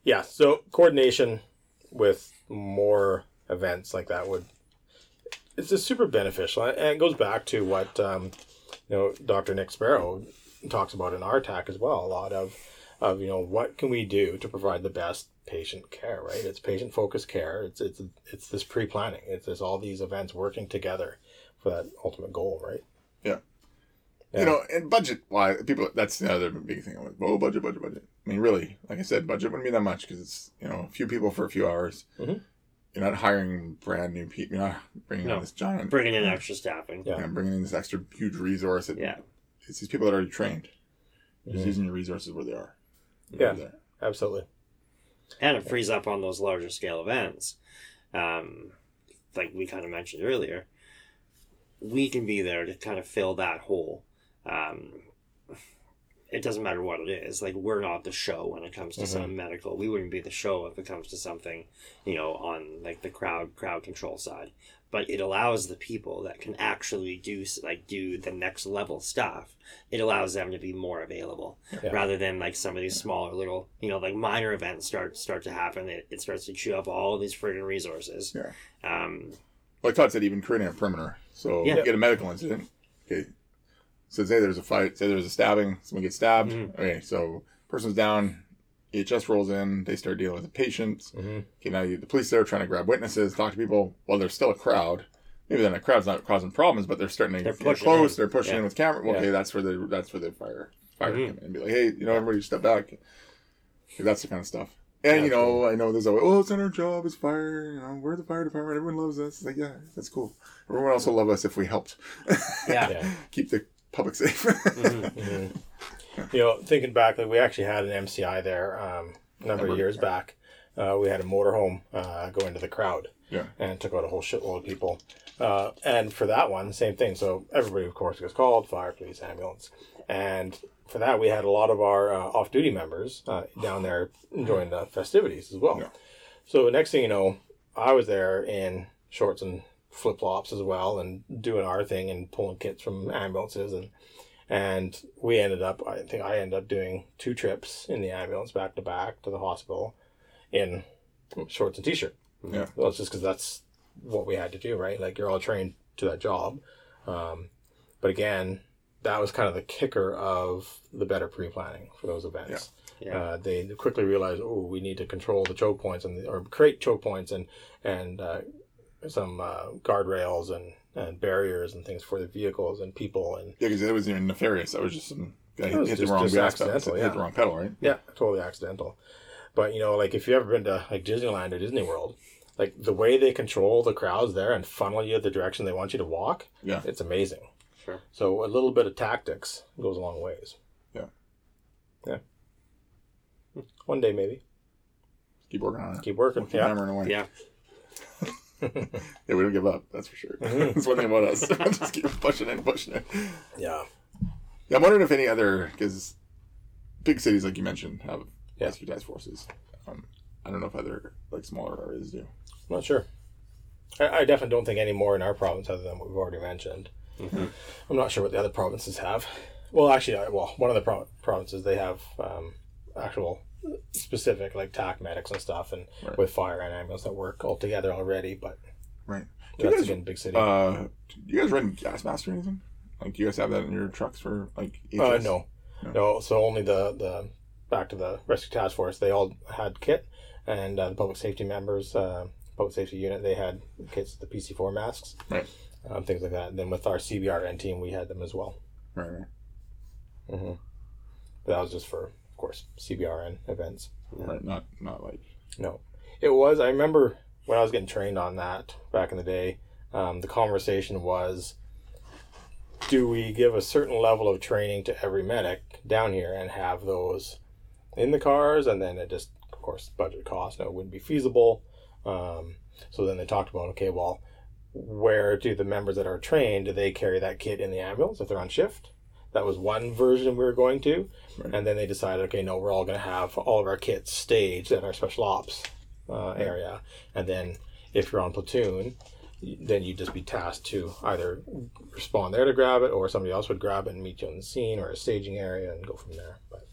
Yeah. So coordination with more events like that would it's just super beneficial, and it goes back to what um, you know Dr. Nick Sparrow talks about in our attack as well. A lot of of you know what can we do to provide the best patient care, right? It's patient focused care. It's it's it's this pre planning. It's this all these events working together for that ultimate goal, right? Yeah. Yeah. You know, and budget wise, people that's the other big thing. I'm like, oh, budget, budget, budget. I mean, really, like I said, budget wouldn't be that much because it's you know a few people for a few hours. Mhm. You're not hiring brand new people. You're not bringing No. on this giant, Bringing in extra staffing. Yeah. you know, bringing in this extra huge resource. It- Yeah. it's these people that are already trained. Just Mhm. using your resources where they are. Yeah. There. Absolutely. and it frees up on those larger scale events um, like we kind of mentioned earlier we can be there to kind of fill that hole um, it doesn't matter what it is like we're not the show when it comes to some medical we wouldn't be the show if it comes to something you know on like the crowd crowd control side but it allows the people that can actually do like do the next level stuff it allows them to be more available Yeah. rather than like some of these smaller little you know like minor events start start to happen it, it starts to chew up all these friggin' resources Yeah. um Like Todd said, even creating a perimeter. So Yeah. you get a medical incident. Okay. So say there's a fight, say there's a stabbing, someone gets stabbed. Mhm. Okay, so person's down, EHS rolls in, they start dealing with the patients. hmm Okay, now you, the police there trying to grab witnesses, talk to people. Well, there's still a crowd. Maybe then a crowd's not causing problems, but they're starting to They're get close. in. They're pushing Yeah. in with camera. Well, Yeah. Okay, that's where the that's where the fire fire Mhm. come in and be like, hey, you know, everybody step back. Okay, that's the kind of stuff. And you know, I know there's always, oh, it's not our job, it's fire. You know, we're the fire department. Everyone loves us. It's like, yeah, that's cool. Everyone else will love us if we helped. Yeah. Yeah. *laughs* Keep the public safe. Mhm. Mhm. You know, thinking back, like we actually had an MCI there um, a number of years back. Uh, we had a motorhome uh, go into the crowd yeah. and took out a whole shitload of people. Uh, and for that one, same thing. So everybody, of course, gets called: fire, police, ambulance. And for that, we had a lot of our uh, off-duty members uh, down there enjoying the festivities as well. Yeah. So next thing you know, I was there in shorts and flip flops as well, and doing our thing and pulling kits from ambulances and and we ended up. I think I ended up doing two trips in the ambulance back to back to the hospital in shorts and t-shirt. Yeah. Well, it's just because that's what we had to do, right? Like you're all trained to that job. Um, but again, that was kind of the kicker of the better pre-planning for those events. Yeah. Uh, they quickly realized, oh, we need to control the choke points and or create choke points and and uh, some uh, guardrails and, and barriers and things for the vehicles and people and Yeah, because it wasn't even nefarious. That was just some guy It was hit the wrong just gas pedal. accidental, Hit the wrong pedal, right? yeah, totally accidental. But you know, like if you ever been to like Disneyland or Disney World, like the way they control the crowds there and funnel you the direction they want you to walk, Yeah. it's amazing. Sure. So a little bit of tactics goes a long ways. Yeah. Yeah. One day maybe. Keep working on it. Keep working. Keep Yeah. hammering away. yeah *laughs* Yeah, we don't give up. That's for sure. *laughs* Mhm. that's one thing about us. *laughs* Just keep pushing it, pushing it. Yeah. Yeah, I'm wondering if any other because big cities, like you mentioned, have Yeah. rescue task forces. Um, I don't know if other like smaller areas do. I'm not sure. I, I definitely don't think any more in our province other than what we've already mentioned. Mhm. I'm not sure what the other provinces have. Well, actually, I, well, one of the pro- provinces they have um, actual specific like TAC medics and stuff, and Right. with fire and ambulance that work all together already. But Right. Do you that's guys- again big city. Uh, do you guys run gas mask or anything? Like, do you guys have that in your trucks for like? Uh, no. No. no, So only the the back to the rescue task force. They all had kit, and uh, the public safety members, uh, public safety unit, they had kits, the PC four masks, Right. um, things like that. And then with our CBRN team, we had them as well. Right. right. hmm But that was just for, of course, CBRN events. Right. Not not like. No, it was. I remember when I was getting trained on that back in the day. Um, the conversation was, do we give a certain level of training to every medic down here and have those in the cars, and then it just, of course, budget cost. No, it wouldn't be feasible. Um, so then they talked about, okay, well, where do the members that are trained do they carry that kit in the ambulance if they're on shift? That was one version we were going to, Right. and then they decided, okay, no, we're all going to have all of our kits staged at our special ops uh, area, and then if you're on platoon, then you'd just be tasked to either respond there to grab it, or somebody else would grab it and meet you on the scene or a staging area and go from there. But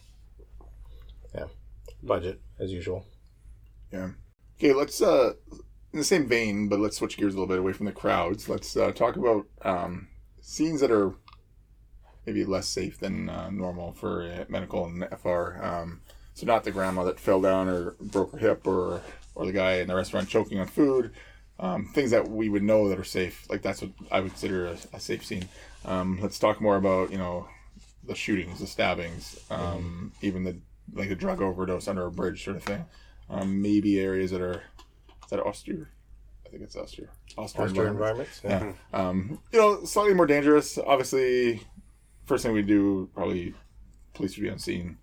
yeah, budget as usual. Yeah. Okay. Let's uh in the same vein, but let's switch gears a little bit away from the crowds. Let's uh, talk about um, scenes that are maybe less safe than uh, normal for uh, medical and FR. Um, so not the grandma that fell down or broke her hip, or or the guy in the restaurant choking on food. Um, things that we would know that are safe. Like that's what I would consider a, a safe scene. Um, let's talk more about you know the shootings, the stabbings, um, even the like a drug overdose under a bridge sort of thing. Um, maybe areas that are is that austere? I think it's austere. Austere, Austere environments. environments. Yeah. Yeah. Um, you know, slightly more dangerous. Obviously, first thing we do probably police would be on scene.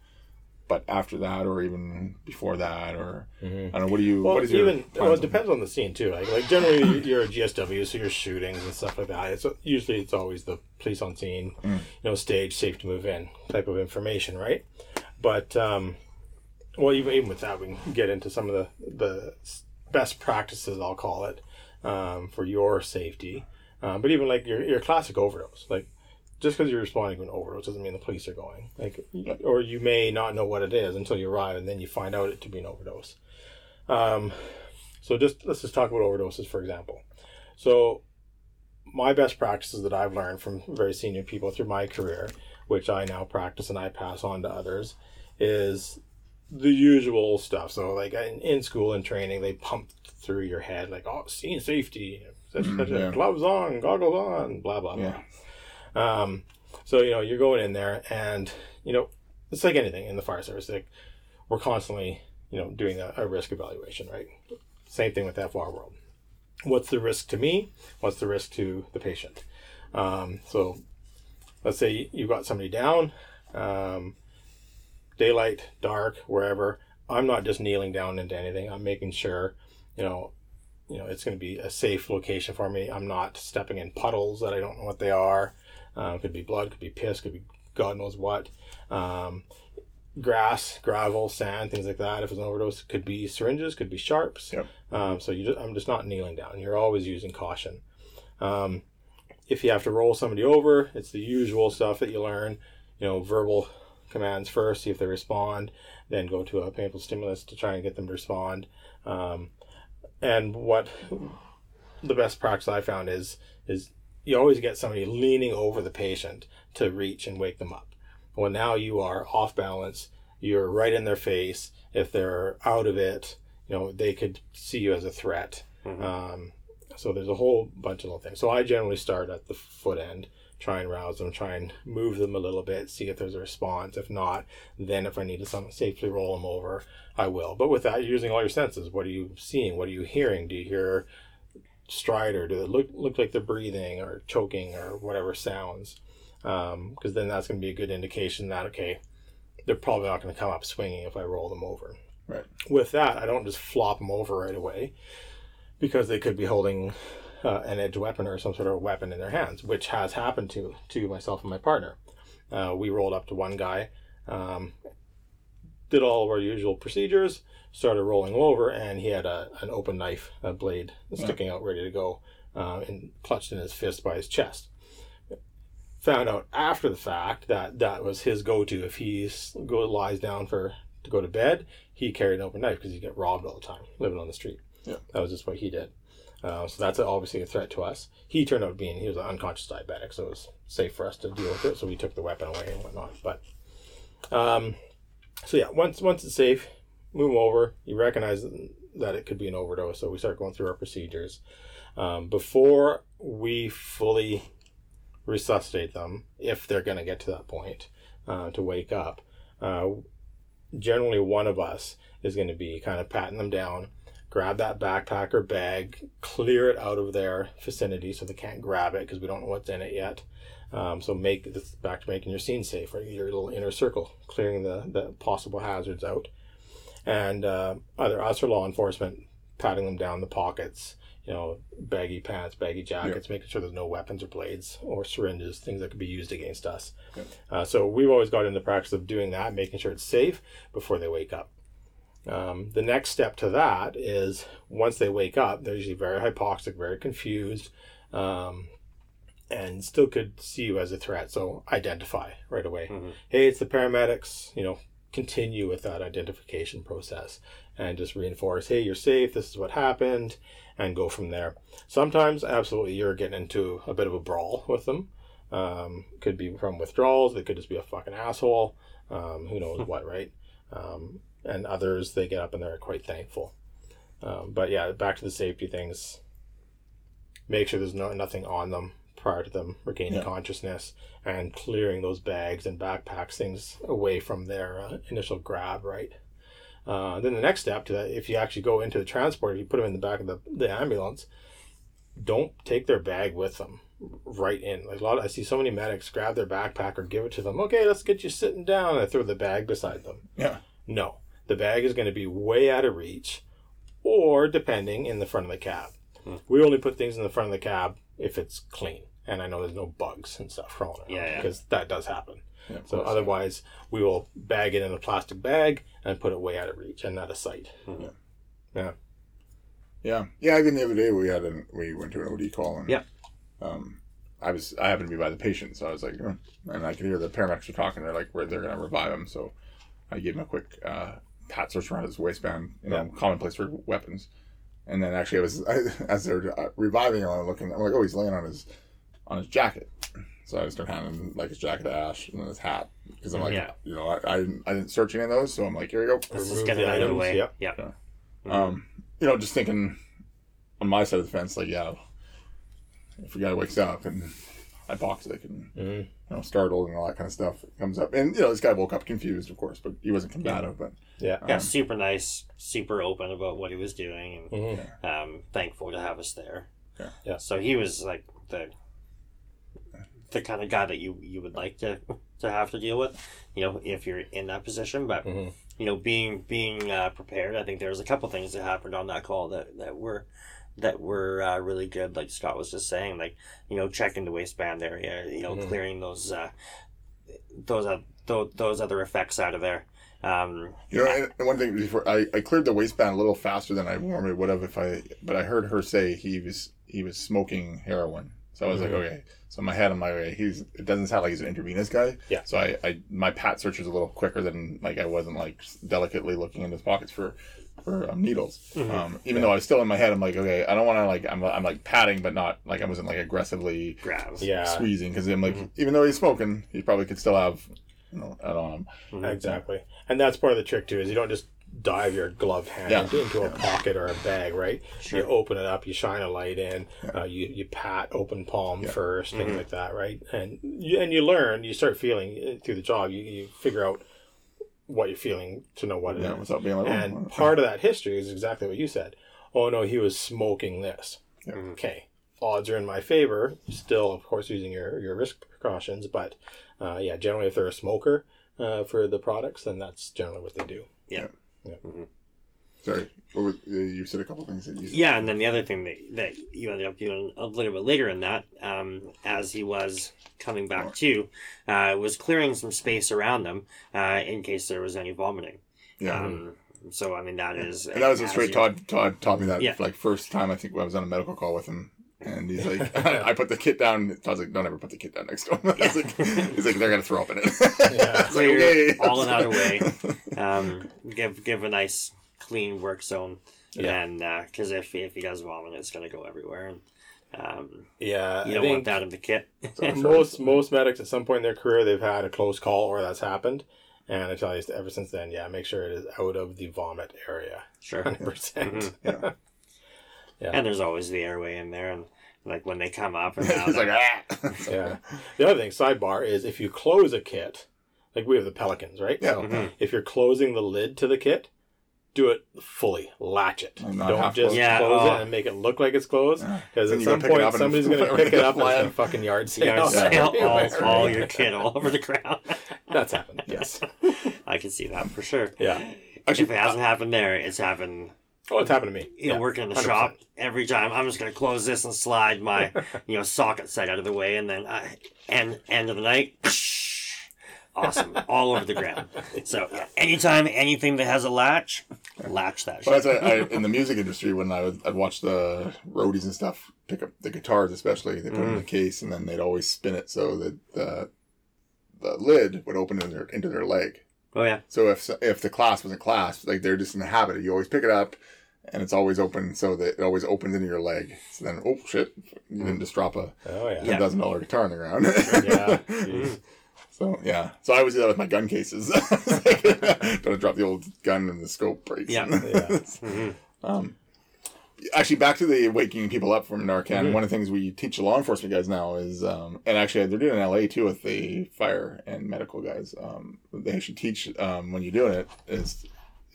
But after that, or even before that, or I don't know, what do you? Well, what is your even well, it depends on the scene too. Like, like generally, *laughs* you're a GSW, so you're shootings and stuff like that. It's usually it's always the police on scene, Mm. you know, stage, safe to move in type of information, right? But um, well, even even with that, we can get into some of the the best practices, I'll call it, um, for your safety. Um, but even like your your classic overdose, like just because you're responding to an overdose doesn't mean the police are going. Like, or you may not know what it is until you arrive, and then you find out it to be an overdose. Um, so just let's just talk about overdoses, for example. So my best practices that I've learned from very senior people through my career, which I now practice and I pass on to others, is the usual stuff. So like in, in school and training, they pump through your head like, oh, scene safety, such, such yeah. gloves on, goggles on, blah blah blah. Yeah. Um, so you know you're going in there, and you know it's like anything in the fire service. Like we're constantly you know doing a, a risk evaluation, right? Same thing with FR world. What's the risk to me? What's the risk to the patient? Um, so let's say you've got somebody down, um, daylight, dark, wherever. I'm not just kneeling down into anything. I'm making sure, you know, you know, it's going to be a safe location for me. I'm not stepping in puddles that I don't know what they are. Um, could be blood, could be piss, could be God knows what. Um, grass, gravel, sand, things like that. If it's an overdose, it could be syringes, could be sharps. Yep. Um, so you just, I'm just not kneeling down. You're always using caution. Um, if you have to roll somebody over, it's the usual stuff that you learn. You know, verbal commands first, see if they respond, then go to a painful stimulus to try and get them to respond. Um, and what the best practice I found is is you always get somebody leaning over the patient to reach and wake them up. Well, now you are off balance. You're right in their face. If they're out of it, you know they could see you as a threat. Mhm. Um, so there's a whole bunch of little things. So I generally start at the foot end, try and rouse them, try and move them a little bit, see if there's a response. If not, then if I need to some, safely roll them over, I will. But with that, you're using all your senses. What are you seeing? What are you hearing? Do you hear stridor? Do they look look like they're breathing or choking or whatever sounds? Because then that's going to be a good indication that okay, they're probably not going to come up swinging if I roll them over. Right. With that, I don't just flop them over right away because they could be holding uh, an edge weapon or some sort of weapon in their hands, which has happened to to myself and my partner. Uh, we rolled up to one guy, um, did all of our usual procedures, started rolling him over, and he had a, an open knife, a blade sticking out, ready to go, uh, and clutched in his fist by his chest. Found out after the fact that that was his go-to. If he go lies down for to go to bed, he carried an open knife because he get robbed all the time, living on the street. Yeah. that was just what he did. Uh, so that's obviously a threat to us. He turned out being he was an unconscious diabetic, so it was safe for us to deal with it. So we took the weapon away and whatnot. But um, so yeah, once once it's safe, move 'em over. You recognize that it could be an overdose, so we start going through our procedures. Um, before we fully resuscitate them, if they're going to get to that point uh, to wake up, uh, generally one of us is going to be kind of patting them down, grab that backpack or bag, clear it out of their vicinity so they can't grab it because we don't know what's in it yet. Um, so make this back to making your scene safe, right? Your little inner circle, clearing the, the possible hazards out. And uh, either us or law enforcement patting them down the pockets, you know, baggy pants, baggy jackets, making sure there's no weapons or blades or syringes, things that could be used against us. Yeah. Uh, so we've always got into the practice of doing that, making sure it's safe before they wake up. Um, the next step to that is once they wake up, they're usually very hypoxic, very confused, um, and still could see you as a threat. So identify right away. Mhm. Hey, it's the paramedics. You know, continue with that identification process and just reinforce, hey, you're safe. This is what happened, and go from there. Sometimes, absolutely, you're getting into a bit of a brawl with them. Um, could be from withdrawals. They could just be a fucking asshole. Um, who knows what, right? Um, and others, they get up and they're quite thankful. Um, but yeah, back to the safety things. Make sure there's no nothing on them prior to them regaining Yeah. consciousness and clearing those bags and backpacks things away from their uh, initial grab, right? Uh, then the next step to that, if you actually go into the transport, if you put them in the back of the, the ambulance, don't take their bag with them right in. Like a lot, of, I see so many medics grab their backpack or give it to them. Okay, let's get you sitting down. and I throw the bag beside them. Yeah. No, the bag is going to be way out of reach, or depending in the front of the cab. We only put things in the front of the cab if it's clean, and I know there's no bugs and stuff crawling around Yeah, yeah. because that does happen. Yeah, So course. otherwise, we will bag it in a plastic bag and put it way out of reach and out of sight. Yeah. Yeah, yeah. Even the other day we had an we went to an OD call and Yeah. um, I was I happened to be by the patient, so I was like, "Oh," and I could hear the paramedics were talking. They're like, where they're gonna revive him. So I gave him a quick uh, pat search around his waistband, you know, commonplace for weapons. And then actually, I was I, *laughs* as they're uh, reviving him, I'm looking. I'm like, oh, he's laying on his on his jacket. So I start handing like his jacket to Ash and then his hat because I'm like, Yeah. you know, I, I didn't I didn't search any of those, so I'm like, here you go. Let's just get it out of the way. yep. Yeah. Yeah. Um, you know, just thinking on my side of the fence, like, yeah, if a guy wakes up and I hypoxic and Mhm. you know startled and all that kind of stuff comes up, and you know, this guy woke up confused, of course, but he wasn't combative. But Yeah. Yeah, super nice, super open about what he was doing, and Mhm. um, thankful to have us there. Yeah. Yeah. So he was like the the kind of guy that you you would like to to have to deal with, you know, if you're in that position. But Mhm. you know, being being uh, prepared, I think there was a couple things that happened on that call that that were that were uh, really good. Like Scott was just saying, like you know, checking the waistband area, you know, Mhm. clearing those uh, those uh, those, those other effects out of there. Um, you know, and, and one thing before I, I cleared the waistband a little faster than I normally would have if I, but I heard her say he was he was smoking heroin. So I was Mhm. like, okay. So in my head, I'm like, he's. It doesn't sound like he's an intravenous guy. Yeah. So I, I, my pat search was a little quicker than like I wasn't like delicately looking in his pockets for, for um, needles. Mhm. Um, even though I was still in my head, I'm like, okay, I don't want to like, I'm, I'm like patting, but not like I wasn't like aggressively grabs. Yeah. squeezing because I'm like, Mhm. even though he's smoking, he probably could still have, you know, on him. Mhm. Exactly. And that's part of the trick too, is you don't just dive your gloved hand Yeah. into a pocket or a bag, right? Sure. You open it up, you shine a light in, uh, you, you pat open palm Yeah. first, things Mhm. like that, right? And you, and you learn, you start feeling uh, through the job, you, you figure out what you're feeling to know what it is. Yeah, without being like, oh, And part of that history is exactly what you said. Oh no, he was smoking this. Yeah. Okay, odds are in my favor. Still, of course, using your, your risk precautions, but uh, yeah, generally, if they're a smoker uh, for the products, then that's generally what they do. Sorry, what was, uh, you said a couple things that you said. Yeah, and then the other thing that, that you ended up doing a little bit later in that, um, as he was coming back to, uh, was clearing some space around them uh, in case there was any vomiting. Yeah. Um, so I mean that is And that was a straight Todd. Todd taught me that Yeah. like first time I think when I was on a medical call with him, and he's like, *laughs* I put the kit down. Todd's like, don't ever put the kit down next to him. *laughs* I was like, he's like, they're gonna throw up in it. Yeah. *laughs* It's like, okay. All in out of way. Um, give give a nice clean work zone, Yeah. and because if if he does vomit, it's gonna go everywhere, and um, Yeah, you don't want that in the kit. most most medics at some point in their career they've had a close call or that's happened, and I tell you ever since then, yeah, make sure it is out of the vomit area, sure. hundred percent. Yeah. Yeah. And there's always the airway in there, and like when they come up *laughs* and down, he's like, ah. *laughs* Yeah. The other thing, sidebar, is if you close a kit, like we have the Pelicans, right? Yeah. So Mhm. if you're closing the lid to the kit, do it fully, latch it. Don't just closed. Yeah, close oh. it and make it look like it's closed. Because Then at some gotta pick it point, somebody's going *laughs* to pick it up and fly in. going fucking yard sale. Yard Yeah. sale, all, everywhere. all your kit all over the ground. That's happened, yes. I can see that for sure. Yeah. Actually, if it hasn't happened there, it's happened. Oh, it's happened to me. You know, Yeah. working in the 100%. shop every time. I'm just gonna close this and slide my, *laughs* you know, socket side out of the way, and then I, end end of the night, awesome, *laughs* all over the ground. So yeah, anytime anything that has a latch, latch that. Well, shit. that's a, I, in the music industry when I would I'd watch the roadies and stuff pick up the guitars, especially they put it in the mm. case and then they'd always spin it so that the the lid would open in their, into their leg. Oh yeah. So if if the class was a class, like they're just in the habit, of you always pick it up, and it's always open, so that it always opens into your leg. So then, oh shit, you didn't just drop a Oh yeah. Yeah. dozen dollar guitar on the ground. Yeah. *laughs* So yeah, so I always do that with my gun cases. *laughs* Don't drop the old gun and the scope breaks. Yeah. *laughs* Yeah. hmm Um, actually, back to the waking people up from Narcan. Mhm. One of the things we teach the law enforcement guys now is, um, and actually they're doing it in LA too with the fire and medical guys. Um, they actually teach um, when you're doing it is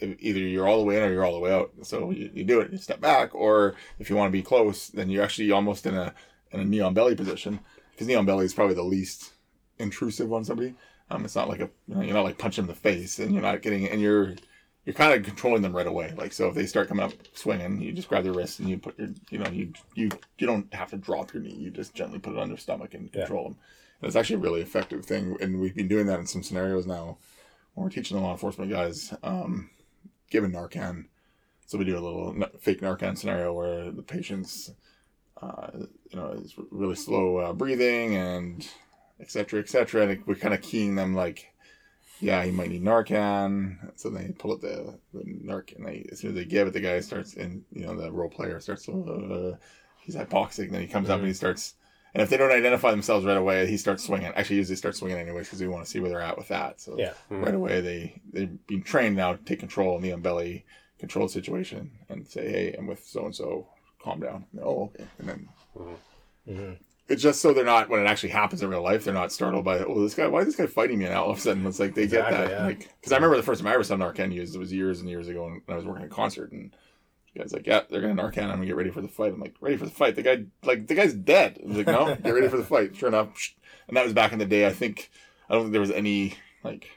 either you're all the way in or you're all the way out. So you, you do it, you step back, or if you want to be close, then you're actually almost in a in a knee on belly position because knee on belly is probably the least intrusive on somebody. Um, it's not like a you know, you're not like punching them in the face, and you're not getting and you're you're kind of controlling them right away. Like so, if they start coming up swinging, you just grab their wrist and you put your you know you you you don't have to drop your knee. You just gently put it on their stomach and Yeah. control them. And it's actually a really effective thing, and we've been doing that in some scenarios now. When we're teaching the law enforcement guys, um, given Narcan. So we do a little fake Narcan scenario where the patient's, uh, you know, is really slow uh, breathing and et cetera, et cetera. And we're kind of keying them like, yeah, he might need Narcan. So they pull up the, the Narcan. They, as soon as they give it, the guy starts, and you know, the role player starts, uh, he's hypoxic. And then he comes up and he starts, and if they don't identify themselves right away, he starts swinging. Actually, usually starts swinging anyways because we want to see where they're at with that. So Yeah. right away, they they've been trained now to take control in the belly control situation and say, hey, I'm with so and so. Calm down. Oh, okay. And then Mhm. it's just so they're not when it actually happens in real life, they're not startled by oh this guy why is this guy fighting me? And all of a sudden it's like they get Exactly, that yeah. like because I remember the first time I ever saw Narcan used it was years and years ago when I was working at a concert and the guy's like yeah they're gonna Narcan I'm gonna get ready for the fight. I'm like ready for the fight. The guy like the guy's dead. I was like no get ready for the fight. Sure enough, and that was back in the day. I think I don't think there was any like.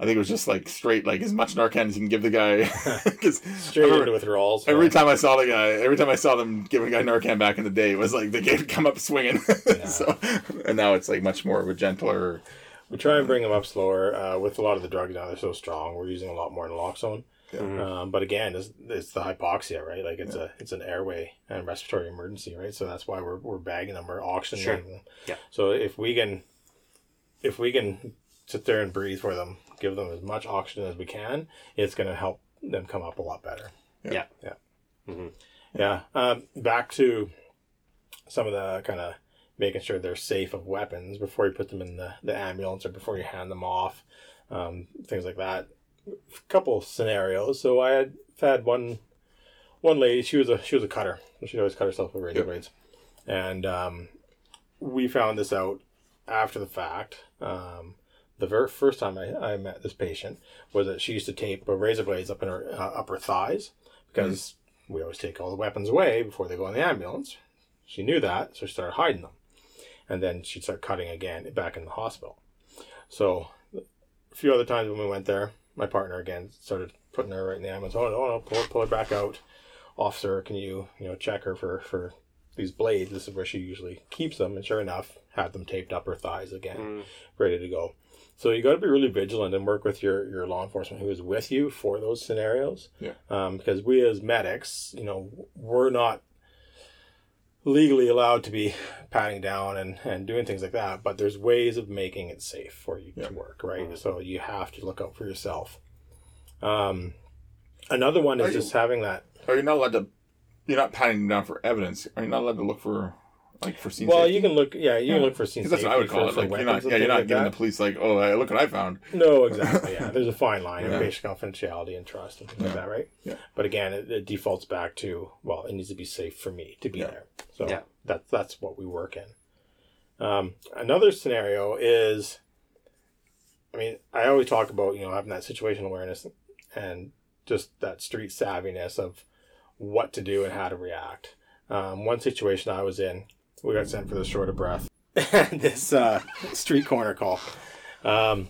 I think it was just like straight, like as much Narcan as you can give the guy. *laughs* Straight remember- into withdrawals. Every time I saw the guy, every time I saw them giving a guy Narcan back in the day, it was like the guy would come up swinging. *laughs* so, and now it's like much more of a gentler. We try and bring them up slower. Uh, with a lot of the drugs now, they're so strong. We're using a lot more naloxone. Mhm. Um, but again, it's, it's the hypoxia, right? Like it's a it's an airway and respiratory emergency, right? So that's why we're, we're bagging them. We're oxygenating Sure. them. Yeah. So if we can, if we can sit there and breathe for them, give them as much oxygen as we can, it's going to help them come up a lot better. Yeah. Yeah. Mhm. Yeah. Um, back to some of the kind of making sure they're safe of weapons before you put them in the, the ambulance or before you hand them off, um, things like that. A couple scenarios. So I had had one one lady. She was a she was a cutter. She'd always cut herself with razor blades, and um, we found this out after the fact. Um, the very first time I, I met this patient was that she used to tape razor blades up in her uh, upper thighs because we always take all the weapons away before they go in the ambulance. She knew that, so she started hiding them, and then she'd start cutting again back in the hospital. So a few other times when we went there, my partner again started putting her right in the ambulance. Oh no, no, pull, pull her back out. Officer, can you you know check her for for these blades? This is where she usually keeps them, and sure enough, had them taped up her thighs again, Mm. ready to go. So you got to be really vigilant and work with your your law enforcement who is with you for those scenarios. Yeah. Um, because we as medics, you know, we're not legally allowed to be patting down and, and doing things like that, but there's ways of making it safe for you Yeah. to work, right? So you have to look out for yourself. Um, another one Are is you- just having that. Are you not allowed to? You're not patting them down for evidence. Are you not allowed to look for like for scene Well, safety? you can look, yeah, you can look for scene Because that's what I would call for, it. for Like you're not, and yeah, you're not like giving that. the police like, oh, hey, look what I found. *laughs* No, exactly. Yeah, there's a fine line Yeah. in patient confidentiality and trust and things like that, right? Yeah. But again, it, it defaults back to well, it needs to be safe for me to be Yeah. there. So Yeah. that's that's what we work in. Um, another scenario is, I mean, I always talk about you know having that situational awareness and just that street savviness of what to do and how to react. Um, one situation I was in, we got sent for the short of breath. *laughs* this uh, street corner call. Um,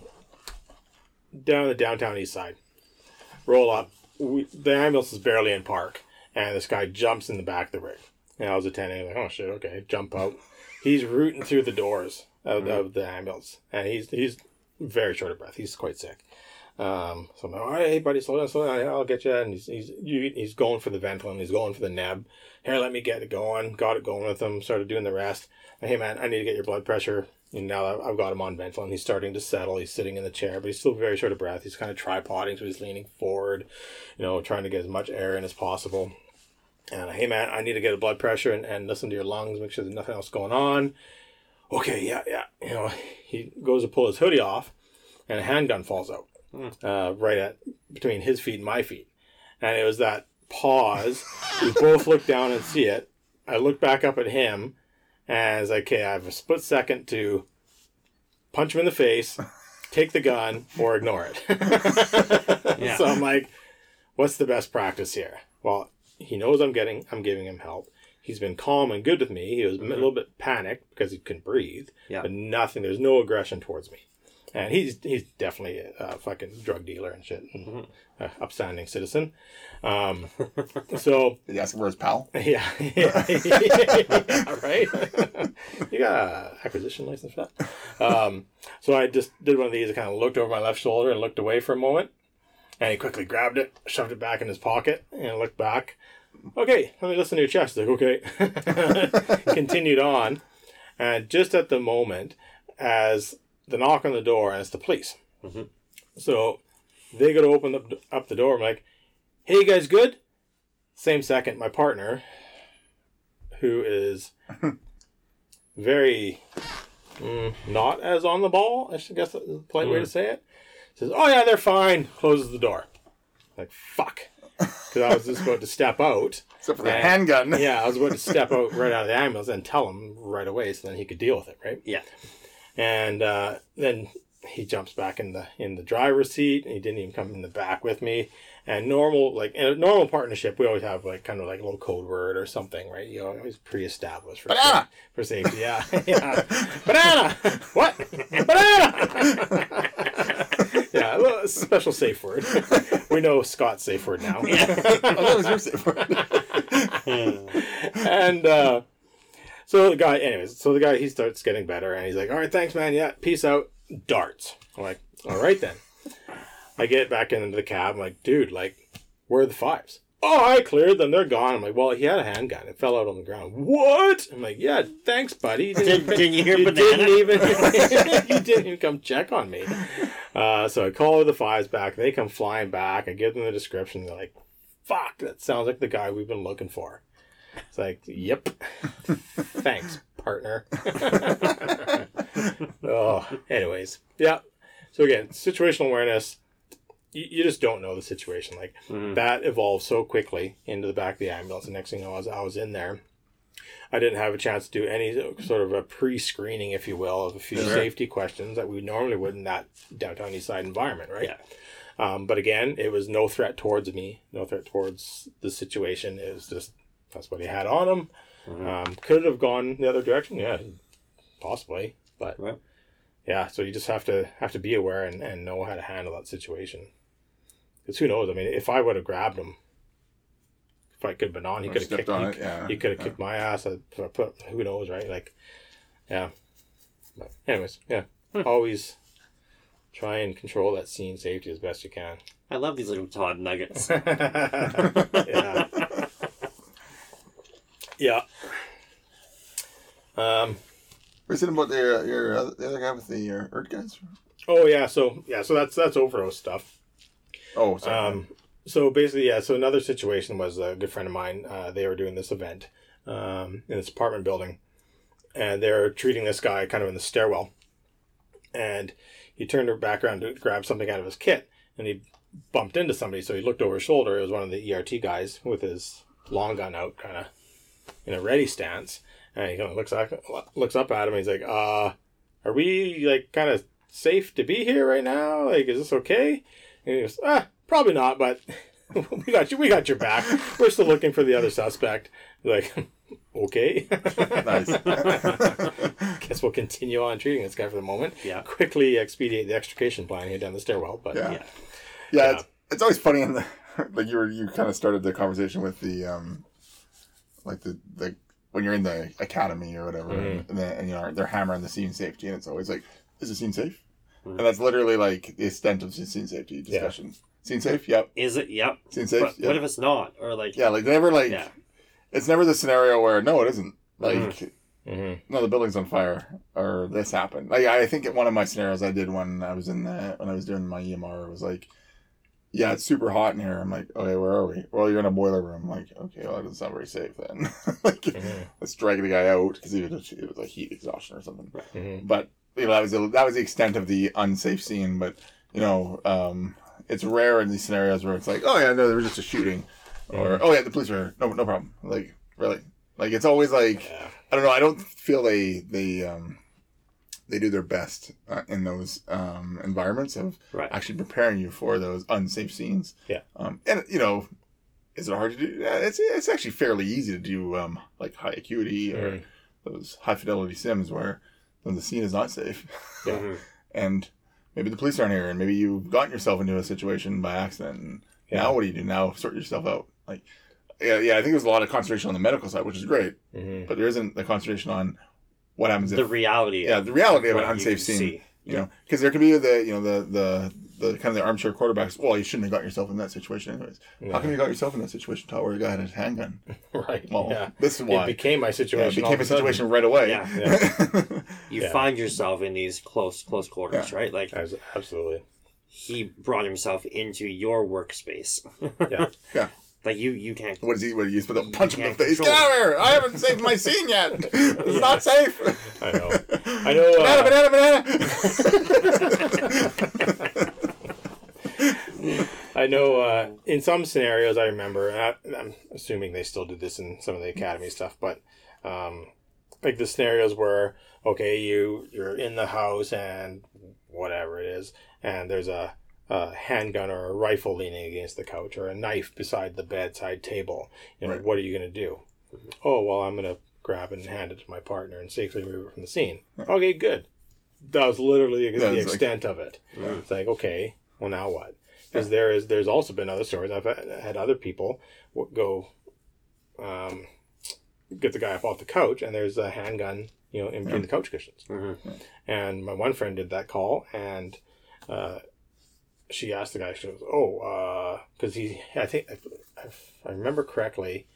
down the downtown east side. Roll up. We, the ambulance is barely in park, and this guy jumps in the back of the rig. And I was attending, like, oh shit, okay, jump out. He's rooting through the doors of, of the ambulance, and he's he's very short of breath. He's quite sick. Um, so I'm like, all right, hey buddy, slow down, slow down. I'll get you. And he's he's you, he's going for the Ventolin. He's going for the neb. Here, let me get it going. Got it going with him. Started doing the rest. Hey man, I need to get your blood pressure And now I've- I've got him on Ventolin. He's starting to settle. He's sitting in the chair, but he's still very short of breath. He's kind of tripoding, so he's leaning forward, you know, trying to get as much air in as possible. And hey, man, I need to get a blood pressure and, and listen to your lungs, make sure there's nothing else going on. Okay, yeah, yeah. You know, he goes to pull his hoodie off, and a handgun falls out uh, right at between his feet and my feet. And it was that pause. we *laughs* both look down and see it. I look back up at him, and it's like, okay, I have a split second to punch him in the face, take the gun, or ignore it. *laughs* Yeah. So I'm like, what's the best practice here? Well, he knows I'm getting, I'm giving him help. He's been calm and good with me. He was a little bit panicked because he couldn't breathe, Yeah. but nothing. There's no aggression towards me, and he's he's definitely a fucking drug dealer and shit, a upstanding citizen. Um, so *laughs* for his pal? *laughs* yeah, *laughs* yeah, yeah, right. you got a acquisition license for that. Um, so I just did one of these. I kind of looked over my left shoulder and looked away for a moment, and he quickly grabbed it, shoved it back in his pocket, and looked back. Okay, let me listen to your chest. Like okay, continued on, and just at the moment, as the knock on the door, and it's the police. Mhm. So they go to open up, up the door. I'm like, "Hey, you guys, good?" Same second, my partner, who is *laughs* very mm, not as on the ball, I should guess that's a polite way to say it, says, "Oh yeah, they're fine." Closes the door. Like fuck, because I was just about to step out. Except for the Yeah. handgun. Yeah, I was about to step out right out of the ambulance and tell him right away, so then he could deal with it, right? Yeah. And uh, then he jumps back in the in the driver's seat. And he didn't even come in the back with me. And normal, like in a normal partnership, we always have like kind of like a little code word or something, right? You know, always pre-established for Banana! for safety. Yeah, *laughs* yeah. Banana. What? Banana. *laughs* yeah, it's a special safe word. *laughs* we know Scott's safe word now. Oh, that was your safe word. and uh, so the guy, anyways, so the guy he starts getting better, and he's like, "All right, thanks, man. Yeah, peace out." Darts. I'm like, "All right then." I get back into the cab. I'm like, "Dude, like, where are the fives? Oh, I cleared them. They're gone. I'm like, "Well, he had a handgun. It fell out on the ground." What? I'm like, "Yeah, thanks, buddy." You *laughs* Did, didn't you hear you banana? didn't even *laughs* *laughs* you didn't even come check on me. Uh, so I call the fives back. They come flying back. I give them the description. They're like, "Fuck, that sounds like the guy we've been looking for." It's like, "Yep, *laughs* thanks, partner." *laughs* *laughs* oh, anyways, yeah. So again, situational awareness. You, you just don't know the situation. Like Mhm. that evolved so quickly into the back of the ambulance. The next thing I was, I was in there. I didn't have a chance to do any sort of a pre-screening, if you will, of a few safety questions that we normally would in that downtown east side environment, right? Yeah. Um, but again, it was no threat towards me, no threat towards the situation. It was just that's what he had on him. Mhm. Um, could have gone the other direction? Yeah, possibly. But Right. yeah, so you just have to have to be aware and, and know how to handle that situation. Because who knows? I mean, if I would have grabbed him, if I could have been on, he could have kicked. on he, it, yeah. he could have Yeah. kicked my ass. I I put who knows, right? Like, yeah. But anyways, yeah. Hmm. Always try and control that scene safety as best you can. I love these little Todd nuggets. *laughs* yeah. Yeah. Um. We're saying about the, uh, your, uh, the other guy with the uh, ERT guys? Oh yeah. So yeah. So that's that's overdose stuff. Oh, sorry. Um, so basically, yeah. So another situation was a good friend of mine. Uh, they were doing this event um, in this apartment building, and they're treating this guy kind of in the stairwell. And he turned her back around to grab something out of his kit, and he bumped into somebody. So he looked over his shoulder. It was one of the ERT guys with his long gun out, kind of in a ready stance. And he kind of looks up, looks up at him. And he's like, "Uh, are we like kind of safe to be here right now? Like, is this okay?" And he goes, ah, probably not, but *laughs* we got you. We got your back. We're still looking for the other suspect. Like, *laughs* okay. nice. *laughs* Guess we'll continue on treating this guy for the moment. Yeah. Quickly expedite the extrication plan here down the stairwell. But Yeah. Yeah. yeah, Yeah. It's, it's always funny in the like you were you kind of started the conversation with the um like the the when you're in the academy or whatever Mhm. and, then, and you know they're hammering the scene safety and it's always like is the scene safe Mhm. and that's literally like the extent of the scene safety discussion scene safe yep Is it? Yep. scene safe But yep. what if it's not? Or like, yeah like never like yeah. it's never the scenario where no it isn't like Mhm. Mm-hmm. no, the building's on fire, or this happened. Like I think one of my scenarios I did when I was in the when I was doing my EMR was like, yeah, it's super hot in here. I'm like, okay, where are we? Well, you're in a boiler room. I'm like, okay, well, that's not very safe then. *laughs* like, Mhm. let's drag the guy out because it was it was like heat exhaustion or something. Mm-hmm. But you know that was the, that was the extent of the unsafe scene. But you know, um, it's rare in these scenarios where it's like, oh yeah, no, there was just a shooting, or oh yeah, the police are no no problem. Like really, like it's always like. Yeah. I don't know. I don't feel they they um they do their best uh, in those um environments of Right. actually preparing you for those unsafe scenes. Yeah. Um, and you know, is it hard to do? It's it's actually fairly easy to do um like high acuity or Mhm. those high fidelity sims where when the scene is not safe Yeah. *laughs* And maybe the police aren't here and maybe you've gotten yourself into a situation by accident and Yeah. now what do you do now sort yourself out like yeah yeah I think there's a lot of concentration on the medical side which is great Mm-hmm. but there isn't the concentration on what happens if The reality. yeah of the reality of what an unsafe can scene see. you know because there could be the you know the the the kind of the armchair quarterbacks well you shouldn't have got yourself in that situation anyways how come you got yourself in that situation Todd, where a got had a handgun *laughs* Right. well yeah. this is why It became my yeah, situation. it became a situation right away *laughs* Yeah. You Yeah. find yourself in these close close quarters, Yeah. right? Like Absolutely. he brought himself into your workspace. *laughs* Yeah. Yeah. Like you, you can't. what is he what do you supposed to punch him in the face get control out of here I haven't saved my scene yet *laughs* it's not safe I know. I know. Uh, banana banana banana *laughs* I know. Uh, in some scenarios, I remember. And I, I'm assuming they still do this in some of the academy stuff, but um, like the scenarios where okay, you you're in the house and whatever it is, and there's a, a handgun or a rifle leaning against the couch or a knife beside the bedside table. You know, Right. what are you going to do? Oh well, I'm going to grab it and hand it to my partner and safely remove it from the scene. Okay, good. That was literally the That was like- extent of it. It's like okay, well now what? Because there is there's also been other stories. I've had, other people go um, get the guy up off the couch, and there's a handgun, you know, in between the couch cushions. Mhm. And my one friend did that call, and uh, she asked the guy, she goes, "Oh, because he, I think, if, I remember correctly."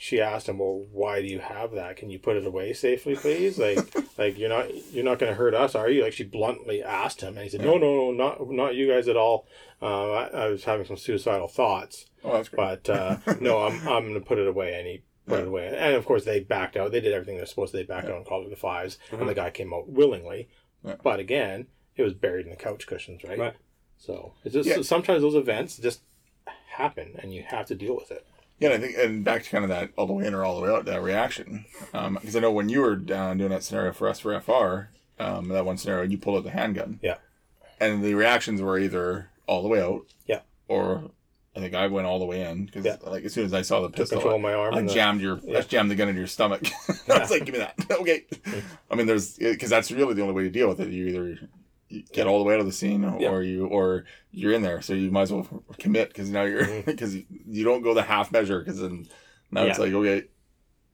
She asked him, "Well, why do you have that? Can you put it away safely, please? Like, *laughs* like you're not you're not going to hurt us, are you?" Like she bluntly asked him, and he said, "No, no, no, not not you guys at all. Uh, I, I was having some suicidal thoughts, oh that's great but uh, no, I'm I'm going to put it away." And he put Yeah. it away, and of course they backed out. They did everything they're supposed to. They backed out and called it the 5s and the guy came out willingly. Yeah. But again, it was buried in the couch cushions, right? Right. So it's just Yeah. sometimes those events just happen, and you have to deal with it. Yeah, and I think, and back to kind of that all the way in or all the way out, that reaction. Um, because I know when you were down doing that scenario for us for FR, um, that one scenario, you pulled out the handgun. Yeah. And the reactions were either all the way out. Yeah. Or I think I went all the way in because, Yeah. like, as soon as I saw the pistol, control my arm. I and the- jammed your, Yeah. I jammed the gun into your stomach. *laughs* I was like, give me that. *laughs* okay. Mm-hmm. I mean, there's because that's really the only way to deal with it. You either you get all the way out of the scene, or you or you're in there. So you might as well *laughs* commit because now you're *laughs* because you don't go the half measure because then now it's Yeah. like okay,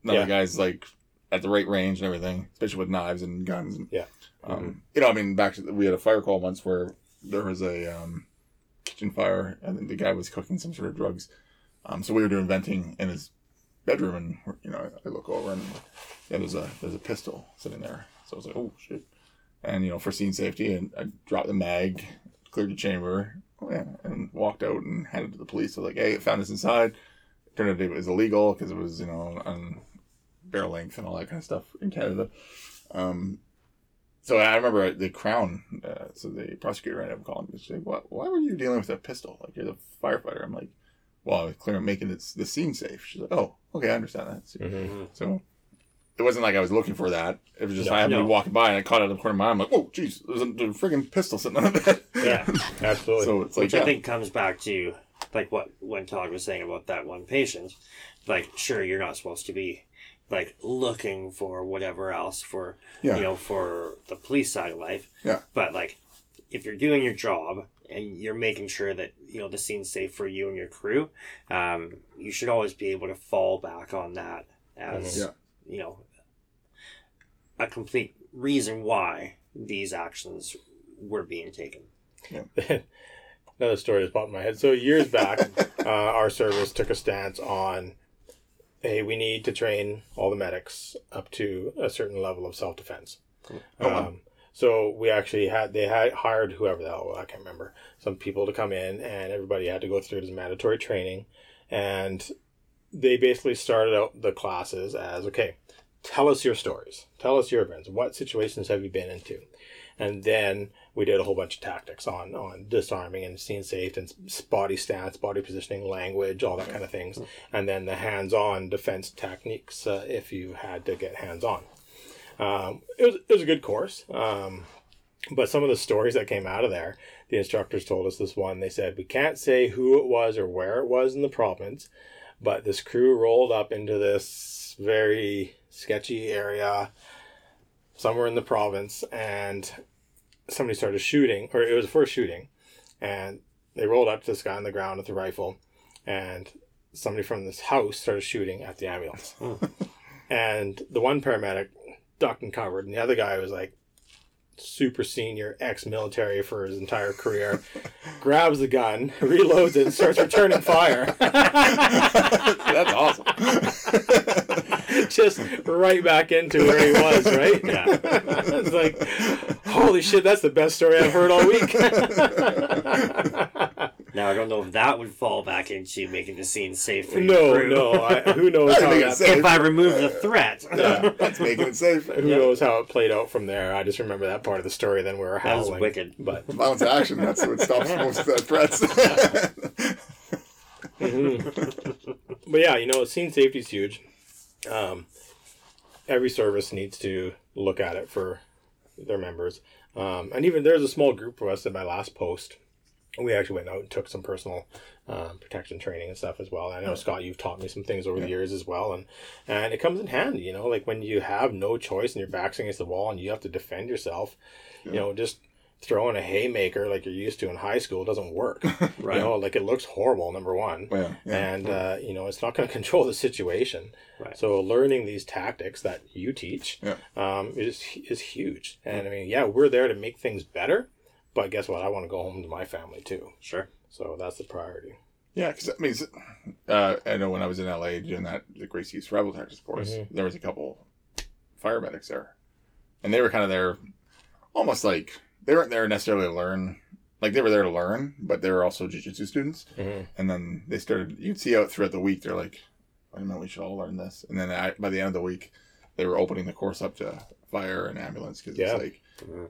now Yeah. the guy's like at the right range and everything, especially with knives and guns. And, Yeah. Um, You know, I mean, back to we had a fire call once where there was a um, kitchen fire and the guy was cooking some sort of drugs. Um, so we were doing venting in his bedroom, and you know, I look over and yeah, there's a there's a pistol sitting there. So I was like, oh shit. And you know, for scene safety, and I dropped the mag, cleared the chamber, oh, yeah, and walked out and handed to the police. So like, hey, I found this inside. Turned out it was illegal because it was you know on barrel length and all that kind of stuff in Canada. Um, so I remember the Crown. Uh, so the prosecutor ended up calling me. She's like, "What? Why were you dealing with a pistol? Like you're the firefighter." I'm like, "Well, I was clearing, making it, the scene safe." She's like, "Oh, okay, I understand that." So, Mhm. so it wasn't like I was looking for that. It was just No, I happened to be walking by and I caught it in the corner of my eye. I'm like, "Oh, jeez, there's a, there's a freaking pistol sitting on the bed." Yeah. *laughs* Absolutely. so it's like, Which yeah, I think comes back to like what when Todd was saying about that one patient. Like, sure, you're not supposed to be like looking for whatever else for yeah, you know for the police side of life. Yeah. But like, if you're doing your job and you're making sure that you know the scene's safe for you and your crew, um, you should always be able to fall back on that as Mhm. Yeah. You know a complete reason why these actions were being taken. *laughs* Another story that's popped in my head. So years back, *laughs* uh, our service took a stance on hey, we need to train all the medics up to a certain level of self defense. Oh, wow. Um, so we actually had they had hired whoever the hell I can't remember some people to come in and everybody had to go through this mandatory training, and they basically started out the classes as okay, tell us your stories, tell us your events, what situations have you been into, and then we did a whole bunch of tactics on on disarming and scene safe and body stance, body positioning, language, all that kind of things, and then the hands-on defense techniques uh, if you had to get hands-on. Um, it was it was a good course. Um, but some of the stories that came out of there, the instructors told us this one. They said we can't say who it was or where it was in the province, but this crew rolled up into this very sketchy area somewhere in the province, and somebody started shooting, or it was the first shooting, and they rolled up to this guy on the ground with a rifle, and somebody from this house started shooting at the ambulance, hmm. and the one paramedic ducked and covered, and the other guy was like super senior ex-military for his entire career *laughs* grabs the gun *laughs* reloads it and starts returning fire *laughs* That's awesome. just right back into where he was right Yeah. it's like holy shit that's the best story i've heard all week Now I don't know if that would fall back into making the scene safe for your no crew. no I, who knows how think that, it's safe. if I remove the threat. *laughs* Yeah. That's making it safe. who knows how it played out from there i just remember that part of the story then we were That was howling wicked. but *laughs* Violence to action. That's what stops *laughs* most of the threats. but yeah, you know, scene safety is huge. Um, every service needs to look at it for their members. Um, and even there's a small group of us in my last post. We actually went out and took some personal um, protection training and stuff as well. I know Scott, you've taught me some things over the years as well, and and it comes in handy. You know, like when you have no choice and your back's against the wall and you have to defend yourself. You know, just throwing a haymaker like you're used to in high school doesn't work. Right. *laughs* You know, like it looks horrible. Number one yeah, yeah. and uh, you know it's not going *laughs* to control the situation. Right. So learning these tactics that you teach Yeah. um, is is huge. And I mean, yeah, we're there to make things better, but guess what? I want to go home to my family too. Sure. So that's the priority. Yeah, because I mean, uh, I know when I was in LA doing that the Gracie Survival Tactics course, Mhm. there was a couple fire medics there, and they were kind of there, almost like they weren't there necessarily to learn. Like they were there to learn, but they were also jujitsu students. Mhm. And then they started. You'd see out throughout the week. They're like, "Wait a minute, we should all learn this." And then I, by the end of the week, they were opening the course up to fire and ambulance because Yeah. it's like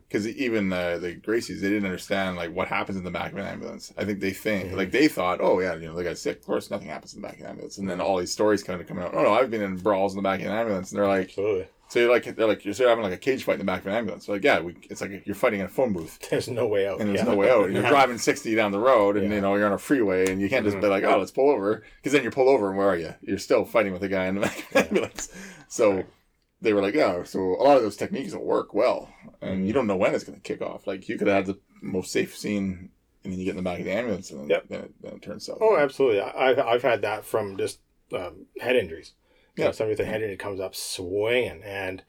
because even uh, the Gracies they didn't understand like what happens in the back of an ambulance. I think they think Mhm. like they thought, oh yeah, you know, the guy's sick. Of course, nothing happens in the back of an ambulance. And then all these stories kind of coming out. Oh no, I've been in brawls in the back of an ambulance, and they're like, Absolutely. so you're like they're like you're sort of having like a cage fight in the back of an ambulance. like yeah, we, it's like you're fighting in a phone booth. There's no way out. And there's yeah. no way out. And *laughs* you're driving 60 down the road, and Yeah. you know you're on a freeway, and you can't just Mhm. be like, "Oh, let's pull over," because then you pull over, and where are you? You're still fighting with a guy in the back of an ambulance. So. They were like, "Yeah." So a lot of those techniques will work well, and you don't know when it's going to kick off. Like you could have the most safe scene, and then you get in the back of the ambulance, and then, Yep. then, it, then it turns south. Oh, absolutely. I- I've I've had that from just um, head injuries. You know, Yeah. somebody with a head injury comes up swinging, and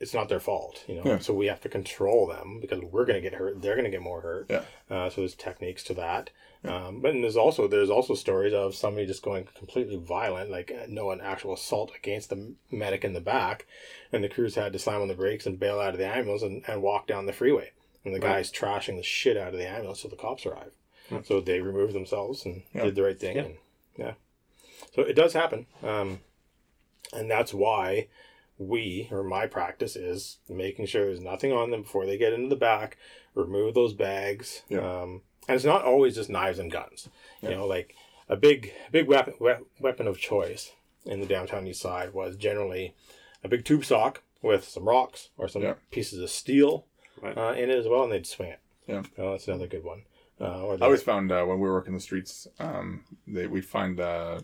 it's not their fault. You know, Yeah. so we have to control them because we're going to get hurt. They're going to get more hurt. Yeah. Uh, so there's techniques to that. Um, but there's also there's also stories of somebody just going completely violent, like uh, no an actual assault against the medic in the back, and the crews had to slam on the brakes and bail out of the ambulance and, and walk down the freeway. And the Right. guy's trashing the shit out of the ambulance till the cops arrive. Hmm. So they removed themselves and Yeah. did the right thing. Yeah. And, yeah. So it does happen. Um, and that's why we, or my practice, is making sure there's nothing on them before they get into the back, remove those bags. Yeah. Um, and it's not always just knives and guns. Yeah. You know, like a big, big weapon, we- weapon of choice in the downtown east side was generally a big tube sock with some rocks or some Yeah. pieces of steel Right. uh, in it as well, and they'd swing it. Yeah. Oh, that's another good one. Uh, or I always found uh, when we were working the streets, um, they we'd find uh,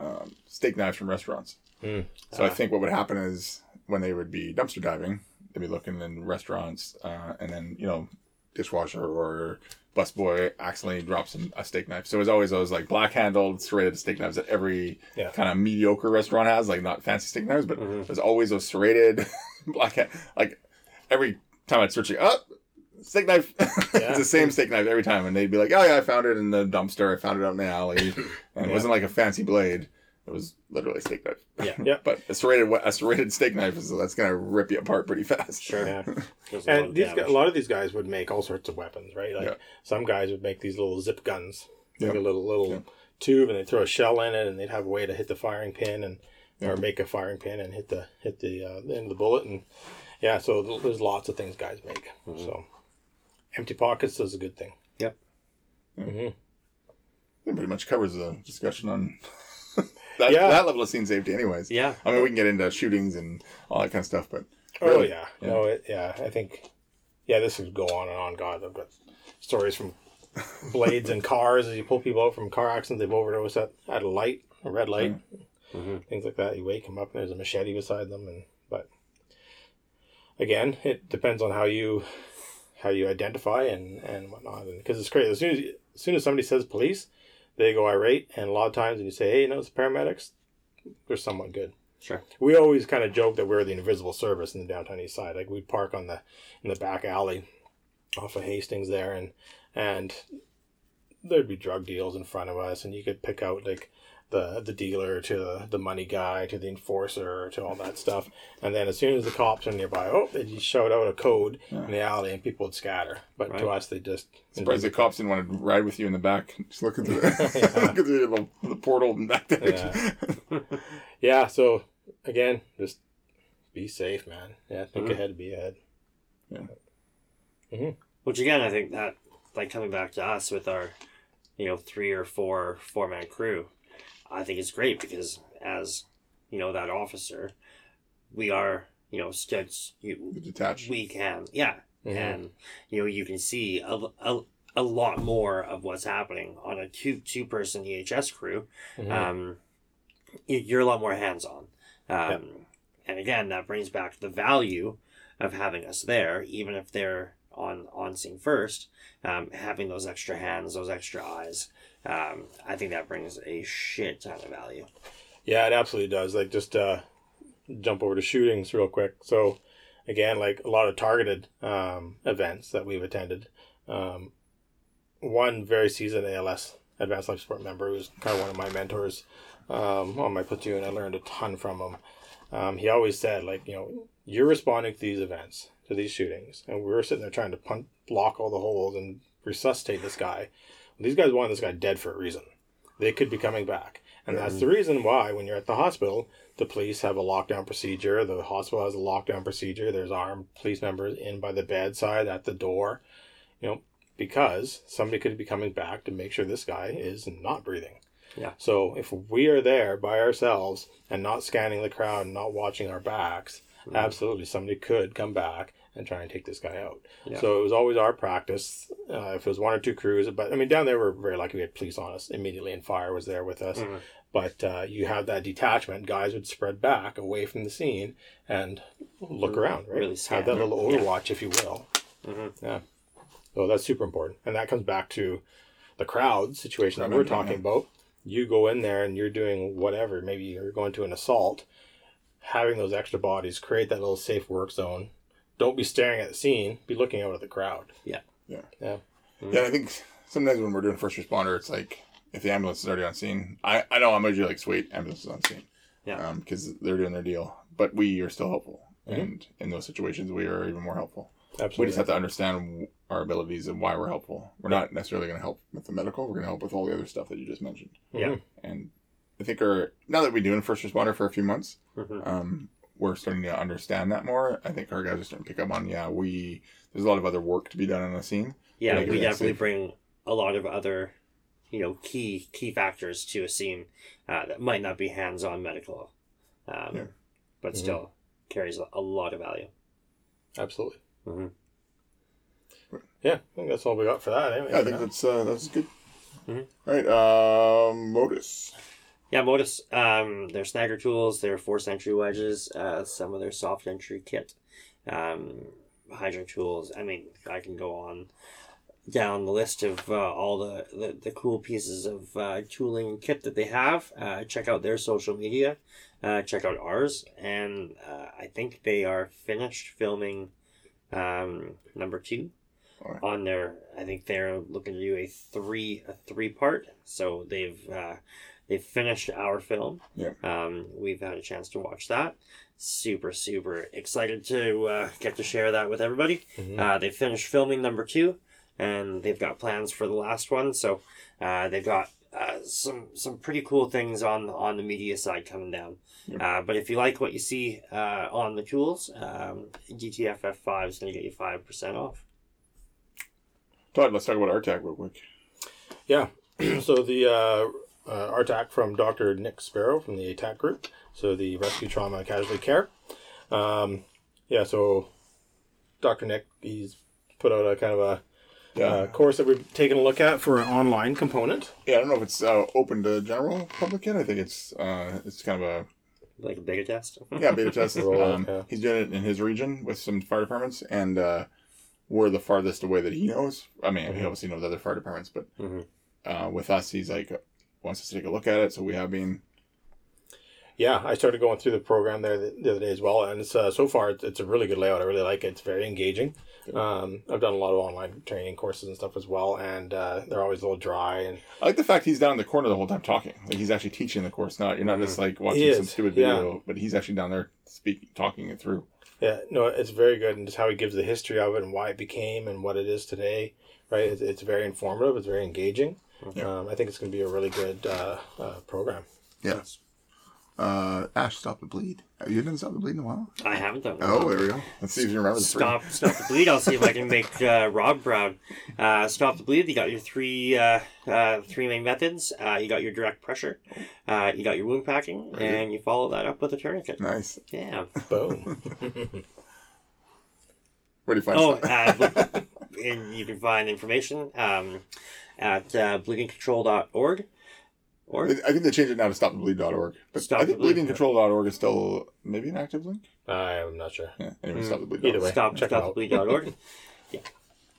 um, steak knives from restaurants. Mm. So I think what would happen is when they would be dumpster diving, they'd be looking in restaurants, uh, and then you know, dishwasher or busboy accidentally drops a steak knife. So it was always those like black handled serrated steak knives that every Yeah. kind of mediocre restaurant has, like not fancy steak knives, but Mhm. there's always those serrated *laughs* black hand. Like every time I'd search it up. Steak knife. *laughs* Yeah. it's the same steak knife every time, and they'd be like, "Oh yeah, I found it in the dumpster. I found it out in the alley, *coughs* and it wasn't like a fancy blade." It was literally a steak knife. Yeah. Yeah. *laughs* but a serrated a serrated steak knife is that's gonna rip you apart pretty fast. Sure. Yeah. *laughs* There's a lot And of these guys, a lot of these guys would make all sorts of weapons, right? Like Yeah. some guys would make these little zip guns, like Yeah. a little little Yeah. tube, and they throw a shell in it, and they'd have a way to hit the firing pin and Yeah. or make a firing pin and hit the hit the uh, end of the bullet, and yeah, so there's lots of things guys make. Mhm. So empty pockets is a good thing. Yep. hmm That pretty much covers the discussion on that, Yeah. that level of scene safety, anyways. Yeah. I mean, we can get into shootings and all that kind of stuff, but Oh yeah, Yeah. no, it, yeah. I think yeah, this would go on and on. God, I've got stories from *laughs* blades and cars as you pull people out from car accidents. They've overdosed at, at a light, a red light, Mhm. things like that. You wake them up, and there's a machete beside them, and but again, it depends on how you how you identify and and whatnot. And because it's crazy, as soon as as soon as somebody says police, they go irate, and a lot of times when you say, "Hey, you know, it's paramedics," they're somewhat good Sure. we always kind of joke that we're the invisible service in the downtown east side. Like we'd park on the in the back alley off of Hastings there, and and there'd be drug deals in front of us, and you could pick out like the the dealer to the, the money guy to the enforcer to all that stuff. And then as soon as the cops are nearby, oh, they just shout out a code in the alley, and people would scatter. But to us, they just surprised the cops didn't want to ride with you in the back. Just looking through, *laughs* *laughs* looking through the, the portal and back there. Yeah. yeah. So again, just be safe, man. Yeah, think Mhm. ahead, be ahead. Yeah. Which again, I think that like coming back to us with our, you know, three or four four man crew, I think it's great because as you know that officer, we are you know sketch you Detached. we can yeah Mhm. and you know you can see a, a, a lot more of what's happening on a two two person EHS crew Mhm. um, you- you're a lot more hands on. Um, Yep. And again, that brings back the value of having us there, even if they're on on scene first. Um, having those extra hands, those extra eyes, um, I think that brings a shit ton of value. Yeah, it absolutely does. Like just uh, jump over to shootings real quick. So again, like a lot of targeted um, events that we've attended. Um, one very seasoned ALS advanced life support member who's kind of one of my mentors um, on my platoon. I learned a ton from him. Um, he always said, like, you know, you're responding to these events, to these shootings, and we were sitting there trying to punt, block all the holes and resuscitate this guy. These guys wanted this guy dead for a reason. They could be coming back. And that's the reason why, when you're at the hospital, the police have a lockdown procedure. The hospital has a lockdown procedure. There's armed police members in by the bedside at the door, you know, because somebody could be coming back to make sure this guy is not breathing. Yeah. So if we are there by ourselves and not scanning the crowd and not watching our backs, Mhm. absolutely somebody could come back and try and take this guy out. Yeah. So it was always our practice. Uh, if it was one or two crews, but I mean, down there we're very lucky. We had police on us immediately, and fire was there with us. Mhm. But uh, you have that detachment. Guys would spread back away from the scene and look Mhm. around, right? Really have that little Yeah. overwatch, if you will. Mhm. So that's super important, and that comes back to the crowd situation that we're talking about. You go in there and you're doing whatever. Maybe you're going to an assault. Having those extra bodies create that little safe work zone. Don't be staring at the scene. Be looking out at the crowd. Yeah, Yeah. Yeah. Yeah. I think sometimes when we're doing first responder, it's like if the ambulance is already on scene. I, I know I'm usually like, sweet, ambulance is on scene. Yeah. Because they're doing their deal. But we are still helpful. Mhm. And in those situations, we are even more helpful. Absolutely. We just have to understand our abilities and why we're helpful. We're not necessarily going to help with the medical. We're going to help with all the other stuff that you just mentioned. Yeah. Mhm. And I think our now that we've been doing first responder for a few months, Mhm. um, we're starting to understand that more. I think our guys are starting to pick up on yeah, we there's a lot of other work to be done on the scene. Yeah, we definitely safe. bring a lot of other, you know, key key factors to a scene uh, that might not be hands on medical, um, Yeah. but Mhm. still carries a, a lot of value. Absolutely. Mhm. Yeah, I think that's all we got for that. Anyway. Yeah, I think that's uh, that's good. Mhm. All right, um, Modus. Yeah, Modus, um, their snagger tools, their force entry wedges, uh, some of their soft entry kit, um, hydrant tools. I mean, I can go on down the list of uh, all the, the, the cool pieces of uh, tooling and kit that they have. Uh, check out their social media, uh, check out ours, and uh, I think they are finished filming um, number two Alright. on their. I think they're looking to do a three a three part. So they've uh, they finished our film. Yeah. Um, we've had a chance to watch that. Super, super excited to uh, get to share that with everybody. Mhm. Uh, they finished filming number two, and they've got plans for the last one. So uh, they've got uh, some some pretty cool things on on the media side coming down. Uh, but if you like what you see uh, on the tools, um, GTFF five is going to get you five percent off. Todd, let's talk about RTAC real quick. Yeah. *clears throat* so the uh, RTAC from Dr. Nick Sparrow from the ATAC group. So the Rescue Trauma Casualty Care. Um, yeah, so Dr. Nick, he's put out a kind of a Yeah. uh, course that we've taken a look at for an online component. yeah, I don't know if it's uh, open to general public yet. I think it's uh, it's kind of a Like a beta test. *laughs* yeah beta test. *laughs* Um, yeah. He's doing it in his region with some fire departments, and uh, we're the farthest away that he knows. I mean, he Mhm. obviously knows other fire departments, but Mhm. uh, with us, he's like wants us to take a look at it. So we have been Yeah, I started going through the program there the, the other day as well, and it's uh, so far it's, it's a really good layout. I really like it. It's very engaging. Um, I've done a lot of online training courses and stuff as well, and uh, they're always a little dry. And I like the fact he's down in the corner the whole time talking. Like he's actually teaching the course. Not you're not just like watching some stupid yeah. video, but he's actually down there speaking, talking it through. yeah, no, it's very good, and just how he gives the history of it and why it became and what it is today. Right, it's, it's very informative. It's very engaging. Yeah. Um, I think it's going to be a really good uh, uh, program. Yes. Uh, Ash, stop the bleed. Have you done stop the bleed in a while? I haven't done. that. Oh, there we go. Let's see if you remember the three. Stop, stop the bleed. I'll see if I can make uh, Rob proud. Uh, stop the bleed. You got your three, uh, uh, three main methods. Uh, you got your direct pressure. Uh, you got your wound packing, Right. and you follow that up with a tourniquet. Nice. Yeah. Boom. Oh, Where do you find uh, *laughs* and you can find information um, at uh, bleedingcontrol.org. Or I think they changed it now to stopthebleed.org. But Stop I the think Bleed. bleedingcontrol.org is still maybe an active link. I'm not sure. Yeah. Anyway, Mm. stopthebleed. Either way. stop, check 'em out. stopthebleed.org. *laughs* yeah.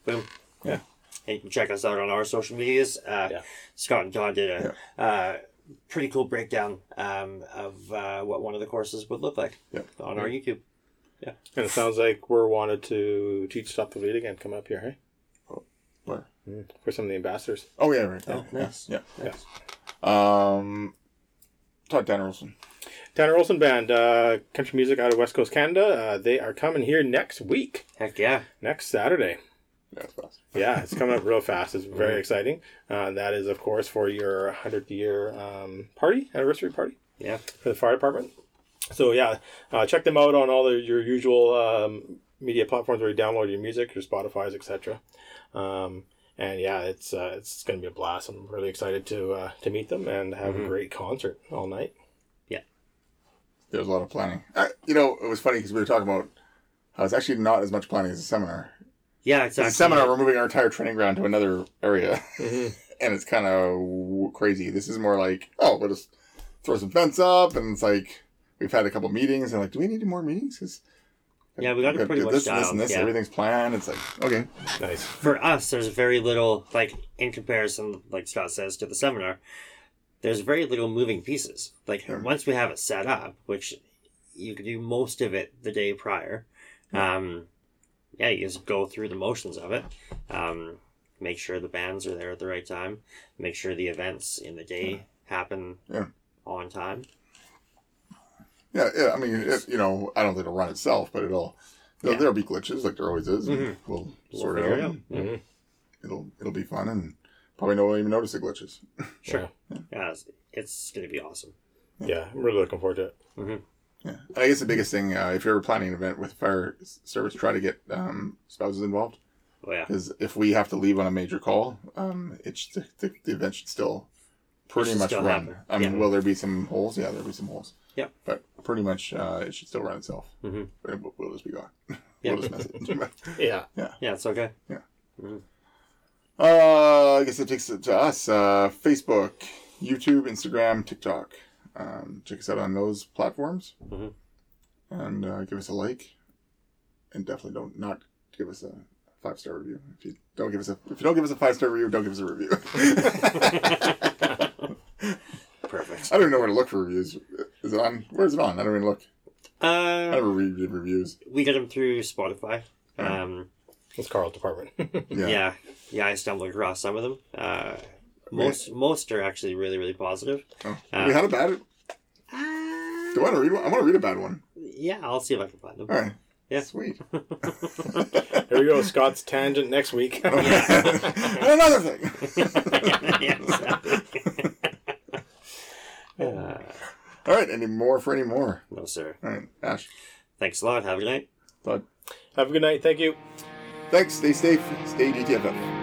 Boom. Yeah. And you can check us out on our social medias. Uh, Yeah. Scott and Todd did a uh, pretty cool breakdown um, of uh, what one of the courses would look like Yeah. on our YouTube. Yeah. And it sounds like we're wanted to teach Stop the Bleed again. Come up here, hey? Where? For some of the ambassadors. Oh yeah, right. Oh, yeah, nice. Yeah. Yeah. yeah. Um, Todd Tanner Olson. Tanner Olson Band, uh, country music out of West Coast Canada. Uh, they are coming here next week, Heck yeah. next Saturday. Yeah, that's fast. Yeah, it's coming up real fast. It's very exciting. Uh, that is, of course, for your 100th year um, party, anniversary party Yeah. for the fire department. So, yeah, uh, check them out on all the, your usual um, media platforms where you download your music, your Spotify's, etc. Um, and yeah, it's uh, it's going to be a blast. I'm really excited to uh, to meet them and have a great concert all night. Yeah, there's a lot of planning. Uh, you know, it was funny because we were talking about how it's actually not as much planning as a seminar. Yeah, As a exactly. seminar, we're moving our entire training ground to another area, Mm-hmm. *laughs* and it's kind of w- crazy. This is more like, oh, we'll just throw some fence up, and it's like we've had a couple meetings, and like, do we need more meetings? 'Cause Yeah, we got it pretty much this, and this, dialed, and this. yeah. Everything's planned. It's like, okay, Nice. For us, there's very little, like, in comparison, like Scott says, to the seminar, there's very little moving pieces. Like, once we have it set up, which you can do most of it the day prior, um, yeah, you just go through the motions of it. Um, make sure the bands are there at the right time. Make sure the events in the day happen Yeah. on time. Yeah, yeah. I mean, it, you know, I don't think it'll run itself, but it'll. There'll, Yeah. there'll be glitches like there always is. Mhm. We'll We'll sort it out. Mm-hmm. It'll it'll be fun, and probably no one will even notice the glitches. *laughs* Sure. Yeah, it's, it's going to be awesome. Yeah, I'm really looking forward to it. Yeah, I guess the biggest thing, uh, if you're ever planning an event with fire service, try to get um, spouses involved. Oh, yeah. Because if we have to leave on a major call, um, it's the, the, the event should still pretty much run. happen. I mean, Yeah. will there be some holes? Yeah, there'll be some holes. Yep. But pretty much, uh, it should still run itself. Mhm. We'll, just be gone. *laughs* Yeah. we'll just miss it. *laughs* *laughs* Yeah. Yeah, it's okay. uh, I guess it takes it to us. Uh, Facebook, YouTube, Instagram, TikTok. Um, check us out on those platforms, Mhm. and uh, give us a like, and definitely don't not give us a five star review. If you don't give us a if you don't give us a five star review, don't give us a review. Perfect. I don't even know where to look for reviews. Is it on? Where's it on? I don't even look. I Uh, never read read reviews. we get them through Spotify. Right. Um, It's Carl's department. *laughs* Yeah. yeah. yeah, I stumbled across some of them. Uh, Most most are actually really really positive. Oh. Uh, we had a bad. Uh, Do I want to read one? I want to read a bad one. yeah, I'll see if I can find them. All right. Yeah. Sweet. *laughs* Here we go, Scott's tangent next week. *laughs* and another thing. Yeah, exactly. Uh, *laughs* All right. Any more for any more? no, sir. All right. Ash. Thanks a lot. Have a good night. Bud. Have a good night. Thank you. Thanks. Stay safe. Stay GTFF.